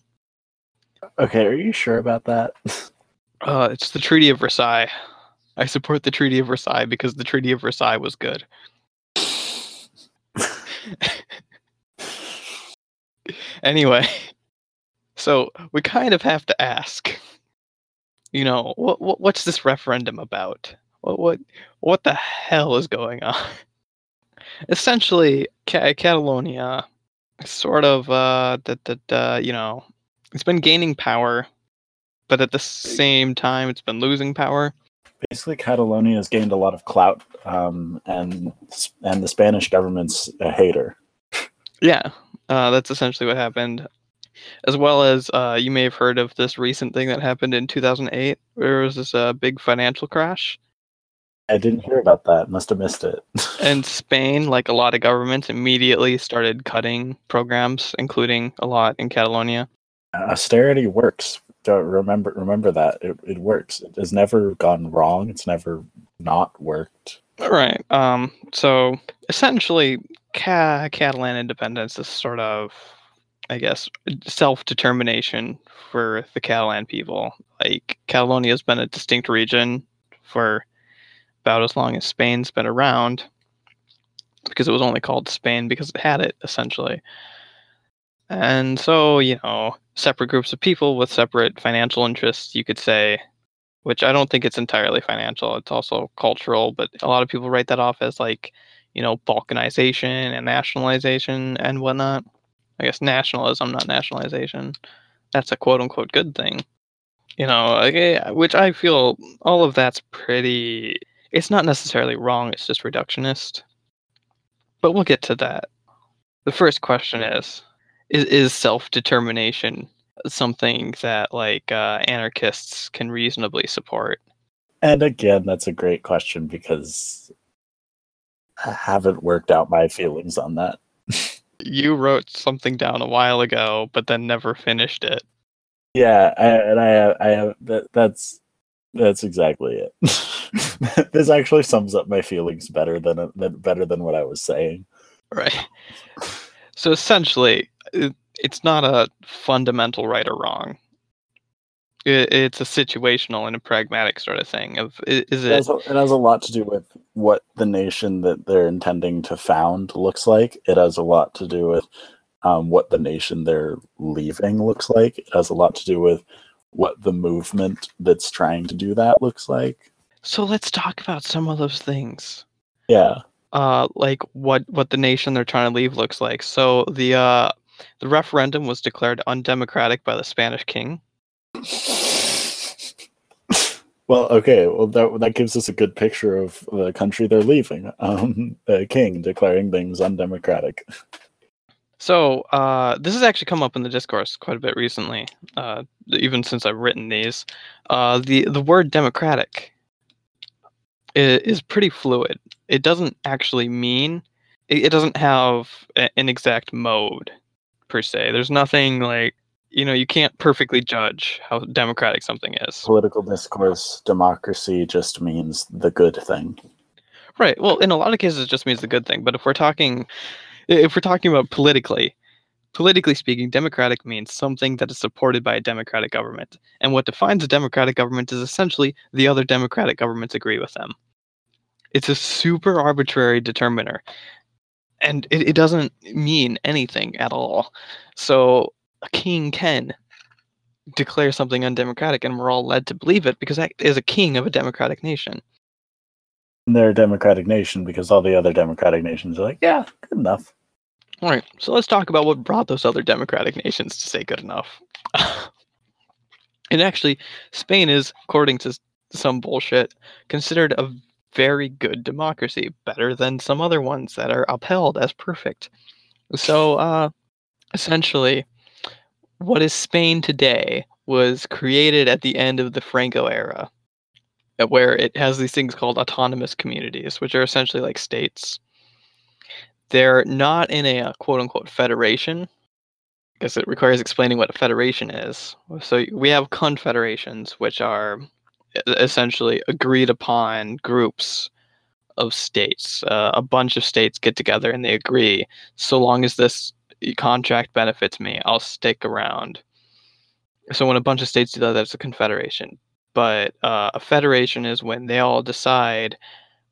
Okay, are you sure about that? Uh, it's the Treaty of Versailles. I support the Treaty of Versailles because the Treaty of Versailles was good. anyway, so we kind of have to ask, you know, what, what what's this referendum about? What what what the hell is going on? Essentially, Ca- Catalonia, sort of, uh, that that uh, you know, it's been gaining power, but at the same time, it's been losing power. Basically, Catalonia has gained a lot of clout, um, and and the Spanish government's a hater. Yeah, uh, that's essentially what happened. As well as uh, you may have heard of this recent thing that happened in 2008, where there was this uh, big financial crash. I didn't hear about that. Must have missed it. And Spain, like a lot of governments, immediately started cutting programs, including a lot in Catalonia. Austerity works. Don't remember remember that it, it works. It has never gone wrong. It's never not worked. Right. Um. So essentially, Ca- Catalan independence is sort of, I guess, self determination for the Catalan people. Like Catalonia has been a distinct region for about as long as Spain's been around, because it was only called Spain because it had it essentially. And so, you know, separate groups of people with separate financial interests, you could say, which I don't think it's entirely financial. It's also cultural, but a lot of people write that off as like, you know, balkanization and nationalization and whatnot. I guess nationalism, not nationalization. That's a quote unquote good thing. You know, which I feel all of that's pretty. It's not necessarily wrong, it's just reductionist. But we'll get to that. The first question is is, is self determination something that like uh, anarchists can reasonably support? And again, that's a great question because I haven't worked out my feelings on that. You wrote something down a while ago, but then never finished it. Yeah, I, and I have, I have that. That's that's exactly it. this actually sums up my feelings better than, than better than what I was saying. Right. So essentially, it, it's not a fundamental right or wrong. It, it's a situational and a pragmatic sort of thing. Of is It it has, a- it has a lot to do with what the nation that they're intending to found looks like. It has a lot to do with um, what the nation they're leaving looks like. It has a lot to do with what the movement that's trying to do that looks like. so? Let's talk about some of those things. Yeah. uh like what what the nation they're trying to leave looks like. So the uh the referendum was declared undemocratic by the Spanish king. Well, okay. Well, that that gives us a good picture of the country they're leaving. Um, a king declaring things undemocratic. So uh, this has actually come up in the discourse quite a bit recently, uh, even since I've written these. Uh, the the word democratic is, is pretty fluid. It doesn't actually mean it, it doesn't have a- an exact mode per se. There's nothing like you know you can't perfectly judge how democratic something is. Political discourse, democracy just means the good thing. Right. Well, in a lot of cases, it just means the good thing. But if we're talking, if we're talking about politically, politically speaking, democratic means something that is supported by a democratic government. And what defines a democratic government is essentially the other democratic governments agree with them. It's a super arbitrary determiner, and it, it doesn't mean anything at all. So a king can declare something undemocratic, and we're all led to believe it because that is a king of a democratic nation. And they're a democratic nation because all the other democratic nations are like, yeah, good enough. All right, so let's talk about what brought those other democratic nations to say good enough. and actually, Spain is, according to some bullshit, considered a very good democracy, better than some other ones that are upheld as perfect. So, uh, essentially, what is Spain today was created at the end of the Franco era, uh, where it has these things called autonomous communities, which are essentially like states they're not in a uh, quote unquote federation because it requires explaining what a federation is. So we have confederations, which are essentially agreed upon groups of states. Uh, a bunch of states get together and they agree, so long as this contract benefits me, I'll stick around. So when a bunch of states do that, that's a confederation. But uh, a federation is when they all decide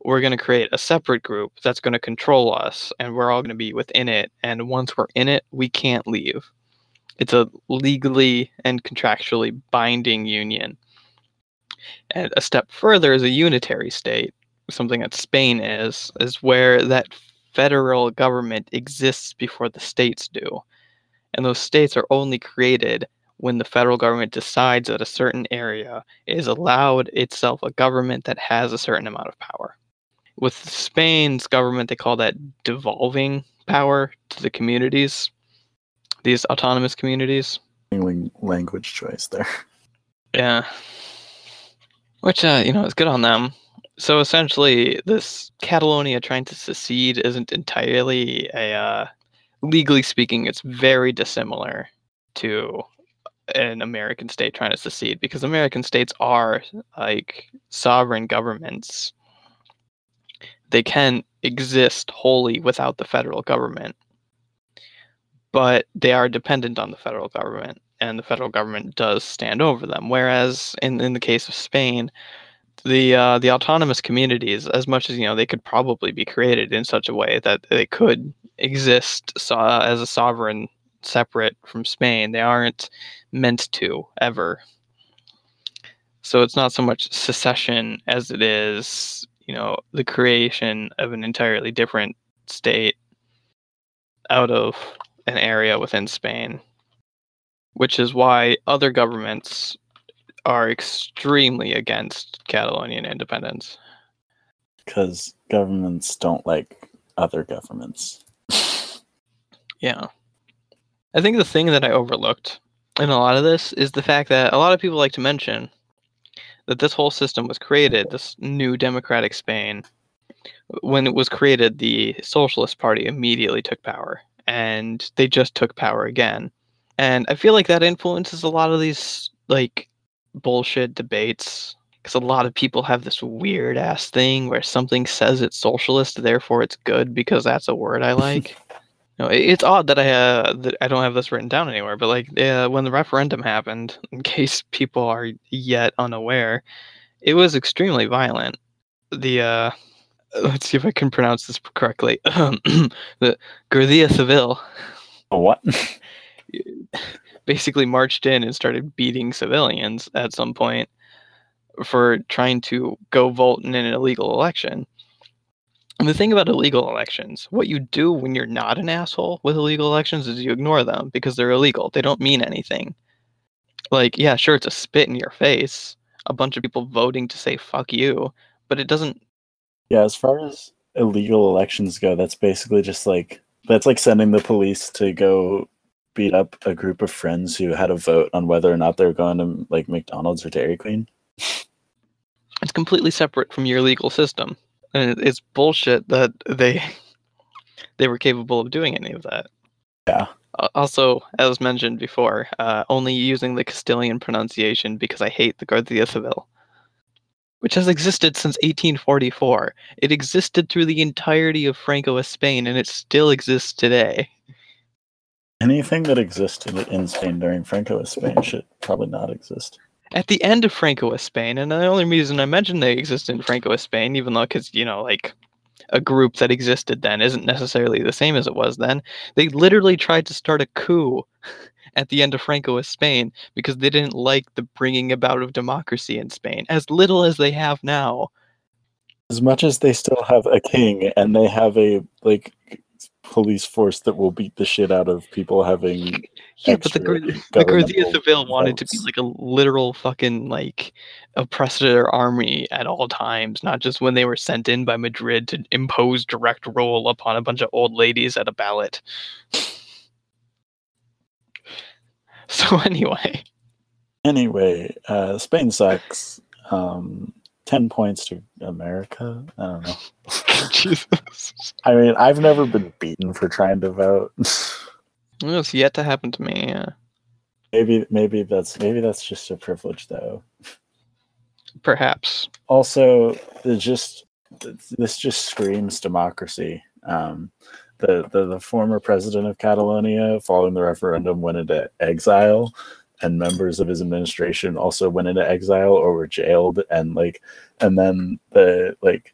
we're going to create a separate group that's going to control us and we're all going to be within it and once we're in it we can't leave it's a legally and contractually binding union and a step further is a unitary state something that spain is is where that federal government exists before the states do and those states are only created when the federal government decides that a certain area is allowed itself a government that has a certain amount of power with Spain's government, they call that devolving power to the communities, these autonomous communities. Lang- Language choice there. Yeah. Which, uh, you know, is good on them. So essentially, this Catalonia trying to secede isn't entirely a, uh, legally speaking, it's very dissimilar to an American state trying to secede because American states are like sovereign governments they can exist wholly without the federal government, but they are dependent on the federal government, and the federal government does stand over them. Whereas in, in the case of Spain, the uh, the autonomous communities, as much as you know, they could probably be created in such a way that they could exist so, as a sovereign separate from Spain. They aren't meant to ever. So it's not so much secession as it is you know the creation of an entirely different state out of an area within Spain, which is why other governments are extremely against Catalonian independence. Because governments don't like other governments. Yeah. I think the thing that I overlooked in a lot of this is the fact that a lot of people like to mention that this whole system was created, this new democratic Spain, when it was created, the Socialist Party immediately took power and they just took power again. And I feel like that influences a lot of these like bullshit debates because a lot of people have this weird ass thing where something says it's socialist, therefore it's good because that's a word I like. No, it- it's odd that I uh, that I don't have this written down anywhere. But like uh, when the referendum happened, in case people are yet unaware, it was extremely violent. The uh, let's see if I can pronounce this correctly. the Guardia Civil what? Basically marched in and started beating civilians at some point for trying to go vote in an illegal election. And the thing about illegal elections, what you do when you're not an asshole with illegal elections is you ignore them because they're illegal. They don't mean anything. Like, yeah, sure, it's a spit in your face, a bunch of people voting to say fuck you, but it doesn't yeah, as far as illegal elections go, that's basically just like That's like sending the police to go beat up a group of friends who had a vote on whether or not they're going to like McDonald's or Dairy Queen. It's completely separate from your legal system, and it's bullshit that they they were capable of doing any of that. Yeah. Also, as mentioned before, uh, only using the Castilian pronunciation because I hate the Guardia Civil, which has existed since 1844. It existed through the entirety of Francoist Spain, and it still exists today. Anything that existed in Spain during Francoist Spain should probably not exist. At the end of Francoist Spain, and the only reason I mention they exist in Francoist Spain, even though, because, you know, like, a group that existed then isn't necessarily the same as it was then, they literally tried to start a coup at the end of Francoist Spain because they didn't like the bringing about of democracy in Spain, as little as they have now. As much as they still have a king and they have a like police force that will beat the shit out of people having Yeah, but the, the Guardia Civil wanted to be like a literal fucking like oppressor army at all times, not just when they were sent in by Madrid to impose direct rule upon a bunch of old ladies at a ballot. So anyway, Anyway, uh, Spain sucks. Um, Ten points to America. I don't know. Jesus, I mean, I've never been beaten for trying to vote. it's yet to happen to me. Yeah. maybe, maybe that's maybe that's just a privilege, though. Perhaps. also it just this just screams democracy um the, the the former president of catalonia following the referendum went into exile and members of his administration also went into exile or were jailed and like and then the like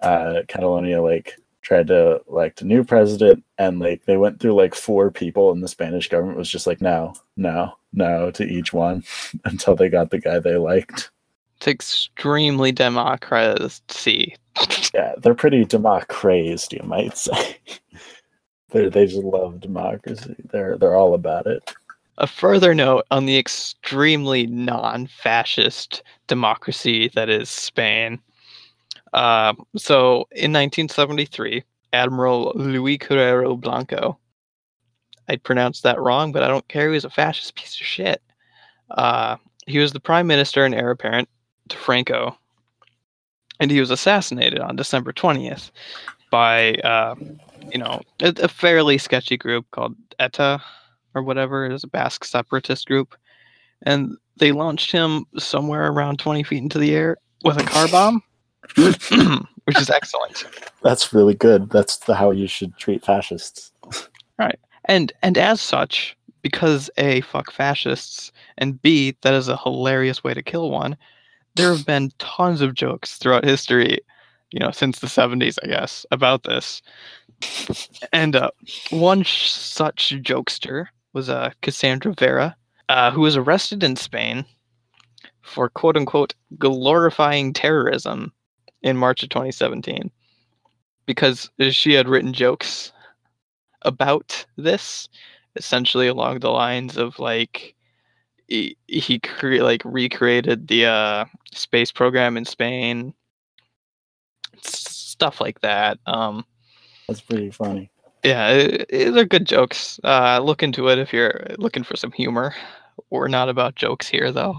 uh catalonia like tried to elect a new president and like they went through like four people and the spanish government was just like no no no to each one until they got the guy they liked It's extremely democracy. Yeah, they're pretty democrazed, you might say. they they just love democracy. They're they're all about it. A further note on the extremely non-fascist democracy that is Spain. Uh, so in 1973, Admiral Luis Carrero Blanco. I pronounced that wrong, but I don't care. He was a fascist piece of shit. Uh, he was the prime minister and heir apparent to Franco, and he was assassinated on December 20th by, uh, you know, a, a fairly sketchy group called ETA or whatever. It is a Basque separatist group, and they launched him somewhere around 20 feet into the air with a car bomb, which is excellent. That's really good. That's the, how you should treat fascists. Right, and and as such, because a fuck fascists, and b that is a hilarious way to kill one. There have been tons of jokes throughout history, you know, since the 70s, I guess, about this. And uh, one sh- such jokester was uh, Cassandra Vera, uh, who was arrested in Spain for quote unquote glorifying terrorism in March of 2017 because she had written jokes about this essentially along the lines of like he, he cre- like recreated the uh, space program in Spain stuff like that um That's pretty funny. Yeah it, it- they're good jokes uh look into it if you're looking for some humor we're not about jokes here though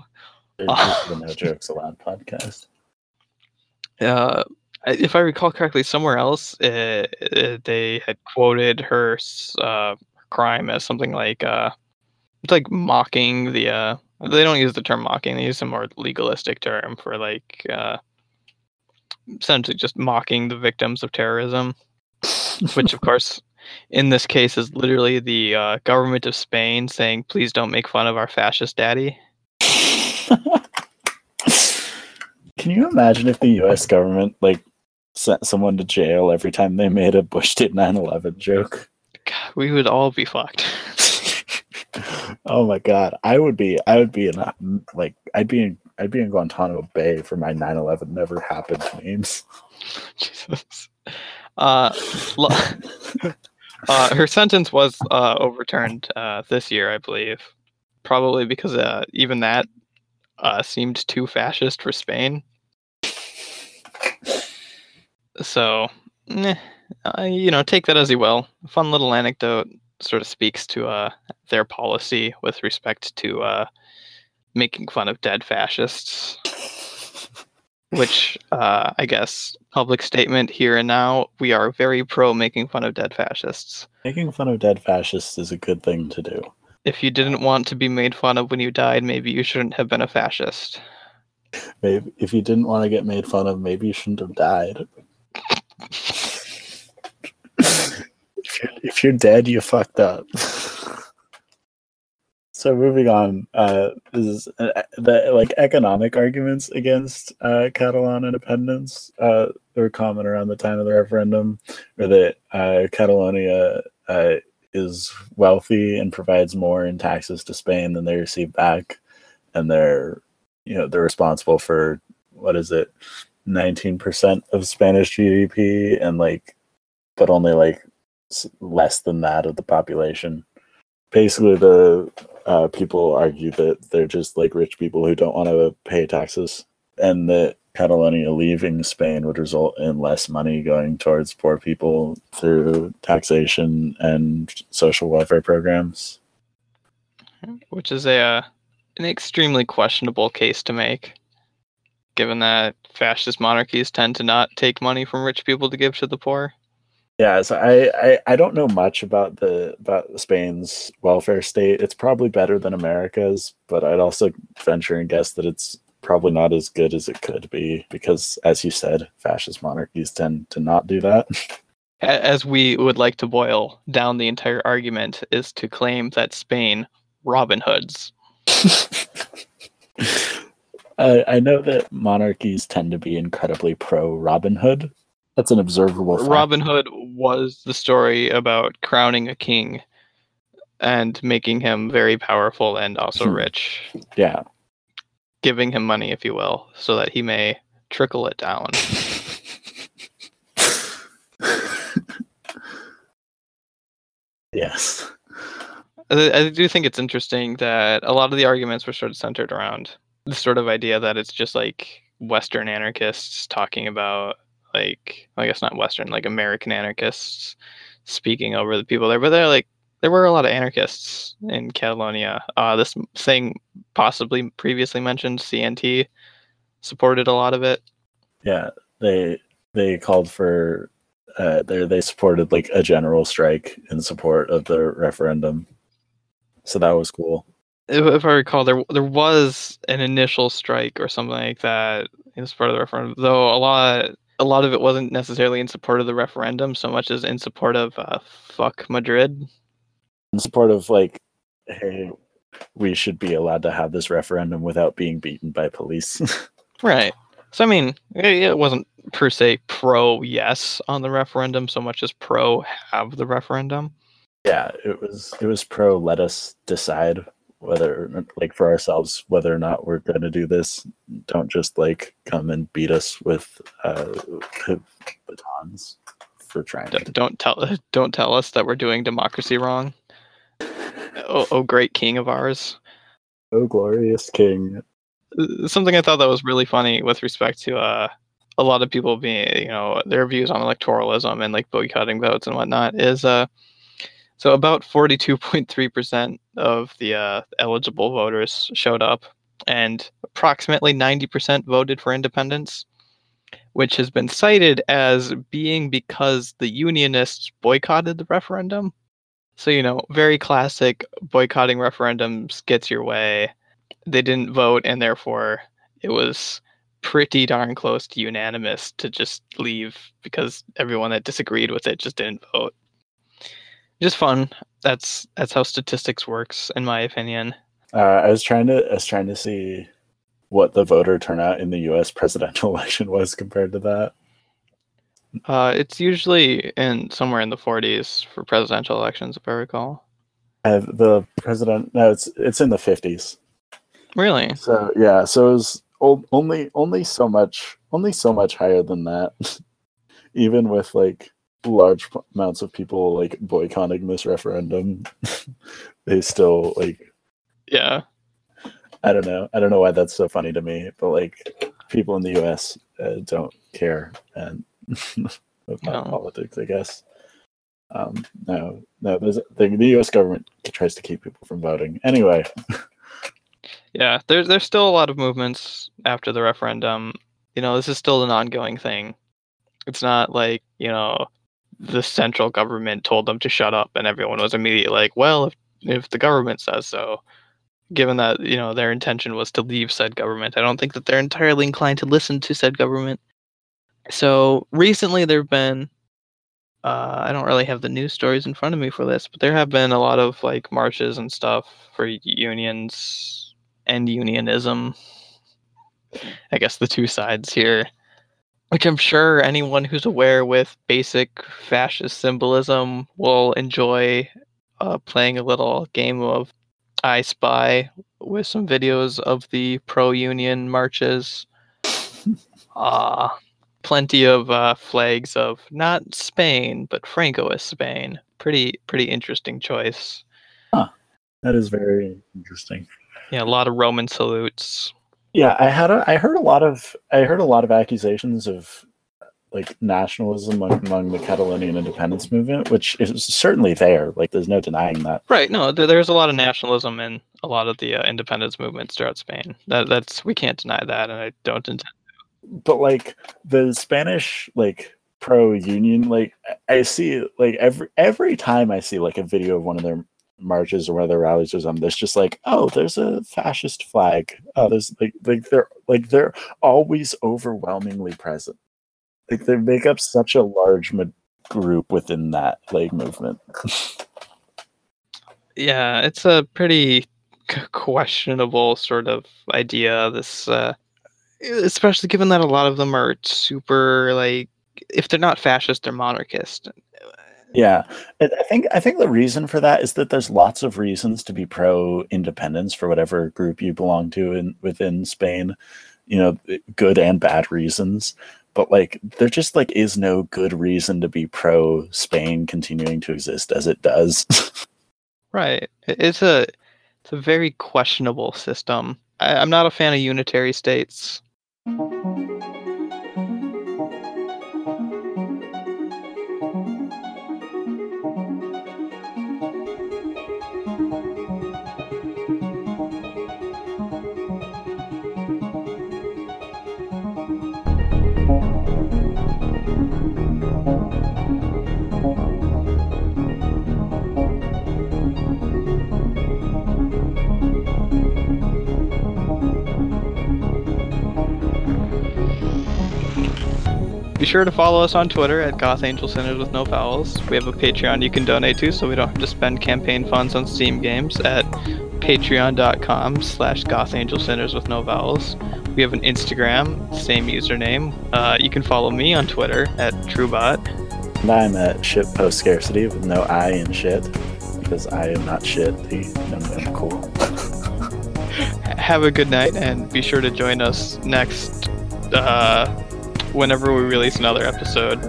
just the no jokes allowed podcast. uh, if I recall correctly, somewhere else uh, uh, they had quoted her uh, crime as something like uh, it's like mocking the. Uh, they don't use the term mocking; they use a more legalistic term for like uh, essentially just mocking the victims of terrorism, which of course. In this case, is literally the uh, government of Spain saying, "Please don't make fun of our fascist daddy." Can you imagine if the U.S. government like sent someone to jail every time they made a Bush did 9/11 joke? God, we would all be fucked. oh my god, I would be, I would be in a, like, I'd be in, I'd be in Guantanamo Bay for my 9/11 never happened memes. Jesus. Uh, lo- uh, her sentence was uh, overturned uh, this year, I believe. Probably because uh, even that uh, seemed too fascist for Spain. So, eh, you know, take that as you will. Fun little anecdote sort of speaks to their policy with respect to making fun of dead fascists. Which uh, I guess public statement here and now, we are very pro making fun of dead fascists. Making fun of dead fascists is a good thing to do. If you didn't want to be made fun of when you died, maybe you shouldn't have been a fascist. Maybe if you didn't want to get made fun of, maybe you shouldn't have died. if, you're, if you're dead, you fucked up. so moving on, uh, this is uh, the like economic arguments against uh, Catalan independence. Uh, they were common around the time of the referendum, or that uh, Catalonia uh, is wealthy and provides more in taxes to Spain than they receive back, and they're you know they're responsible for what is it 19% of spanish gdp and like but only like less than that of the population basically the uh, people argue that they're just like rich people who don't want to pay taxes and that catalonia leaving spain would result in less money going towards poor people through taxation and social welfare programs which is a uh, an extremely questionable case to make, given that fascist monarchies tend to not take money from rich people to give to the poor. Yeah, so I, I I don't know much about the about Spain's welfare state. It's probably better than America's, but I'd also venture and guess that it's probably not as good as it could be because, as you said, fascist monarchies tend to not do that. As we would like to boil down the entire argument, is to claim that Spain Robin Hoods. I, I know that monarchies tend to be incredibly pro Robin Hood. That's an observable fact. Robin Hood was the story about crowning a king and making him very powerful and also Hmm. rich, Yeah. giving him money, if you will, so that he may trickle it down. yes. I, I do think it's interesting that a lot of the arguments were sort of centered around the sort of idea that it's just like Western anarchists talking about like I guess not Western, like American anarchists speaking over the people there, but they're like there were a lot of anarchists in Catalonia. Uh, this thing possibly previously mentioned CNT supported a lot of it. Yeah. They they called for uh they they supported like a general strike in support of the referendum. So that was cool. if, if I recall, there there was an initial strike or something like that as part of the referendum. Though a lot a lot of it wasn't necessarily in support of the referendum so much as in support of uh, fuck Madrid. In support of like, hey, we should be allowed to have this referendum without being beaten by police. Right. So I mean, it, it wasn't per se pro yes on the referendum so much as pro have the referendum. yeah, it was it was pro let us decide whether like for ourselves whether or not we're going to do this. Don't just like come and beat us with uh batons for trying D- to don't tell don't tell us that we're doing democracy wrong. Oh, oh great king of ours. Oh glorious king. Uh, something I thought that was really funny with respect to uh, a lot of people being, you know, their views on electoralism and like boycotting votes and whatnot is uh, so about 42.3% of the uh, eligible voters showed up, and approximately 90% voted for independence, which has been cited as being because the Unionists boycotted the referendum. So, you know, very classic boycotting referendums gets your way they didn't vote and therefore it was pretty darn close to unanimous to just leave because everyone that disagreed with it just didn't vote just fun that's that's how statistics works in my opinion Uh, I was trying to I was trying to see what the voter turnout in the U.S. presidential election was compared to that. uh, it's usually in somewhere in the 40s for presidential elections if i recall Uh, the president no, it's it's in the fifties. really So yeah, so it was only only so much only so much higher than that. Even with like large amounts of people like boycotting this referendum, they still like yeah I don't know. I don't know why that's so funny to me, but like people in the U.S. Uh, don't care, and my No. politics, I guess. Um, no, no, there's, the, the U.S. government tries to keep people from voting. Anyway, Yeah, there's there's still a lot of movements after the referendum. You know, this is still an ongoing thing. It's not like you know the central government told them to shut up, and everyone was immediately like, "Well, if if the government says so." Given that you know their intention was to leave said government, I don't think that they're entirely inclined to listen to said government. So recently, there've been uh, I don't really have the news stories in front of me for this, but there have been a lot of like marches and stuff for unions and unionism. I guess the two sides here, which I'm sure anyone who's aware with basic fascist symbolism will enjoy uh, playing a little game of I Spy with some videos of the pro union marches. Uh, plenty of uh, flags of not Spain, but Francoist Spain. Pretty pretty interesting choice. that is very interesting. Yeah, a lot of Roman salutes. Yeah, I had a, I heard a lot of I heard a lot of accusations of like nationalism among, the Catalonian independence movement, which is certainly there. Like, there's no denying that. Right. No, there, there's a lot of nationalism in a lot of the uh, independence movements throughout Spain. That that's we can't deny that, and I don't intend. To. But like the Spanish like pro union, like I I see like every every time I see like a video of one of their marches or one of rallies or something, there's just like, oh, there's a fascist flag. Oh, there's like like they're like they're always overwhelmingly present. Like they make up such a large ma- group within that like movement. Yeah, it's a pretty c- questionable sort of idea. This, uh, especially given that a lot of them are super like, if they're not fascist, they're monarchist. Yeah, I think I think the reason for that is that there's lots of reasons to be pro independence for whatever group you belong to in within Spain. You know, eh, good and bad reasons. But like, there just like is no good reason to be pro Spain continuing to exist as it does. Right. It's a it's a very questionable system. I, I'm not a fan of unitary states. Be sure to follow us on Twitter at Goth Angel Sinners with no vowels. We have a Patreon you can donate to, so we don't have to spend campaign funds on Steam games at patreon.com slash Goth Angel Sinners with no vowels. We have an Instagram, same username. Uh, you can follow me on Twitter at Trewbot. and I'm at shit post scarcity with no I in shit because I am not shit. I'm, I'm cool. Have a good night, and be sure to join us next uh, whenever we release another episode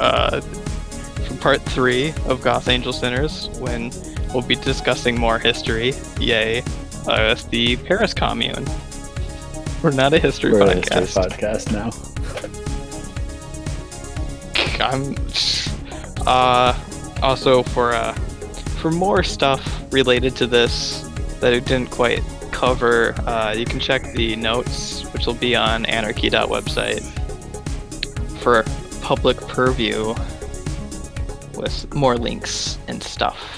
uh, for part three of Goth Angel Sinners, when we'll be discussing more history. Yay! Uh, it's the Paris Commune. We're not a history We're a podcast. history podcast now. I'm uh also for uh for more stuff related to this that it didn't quite cover, uh, you can check the notes, which will be on anarchy.website for public purview with more links and stuff.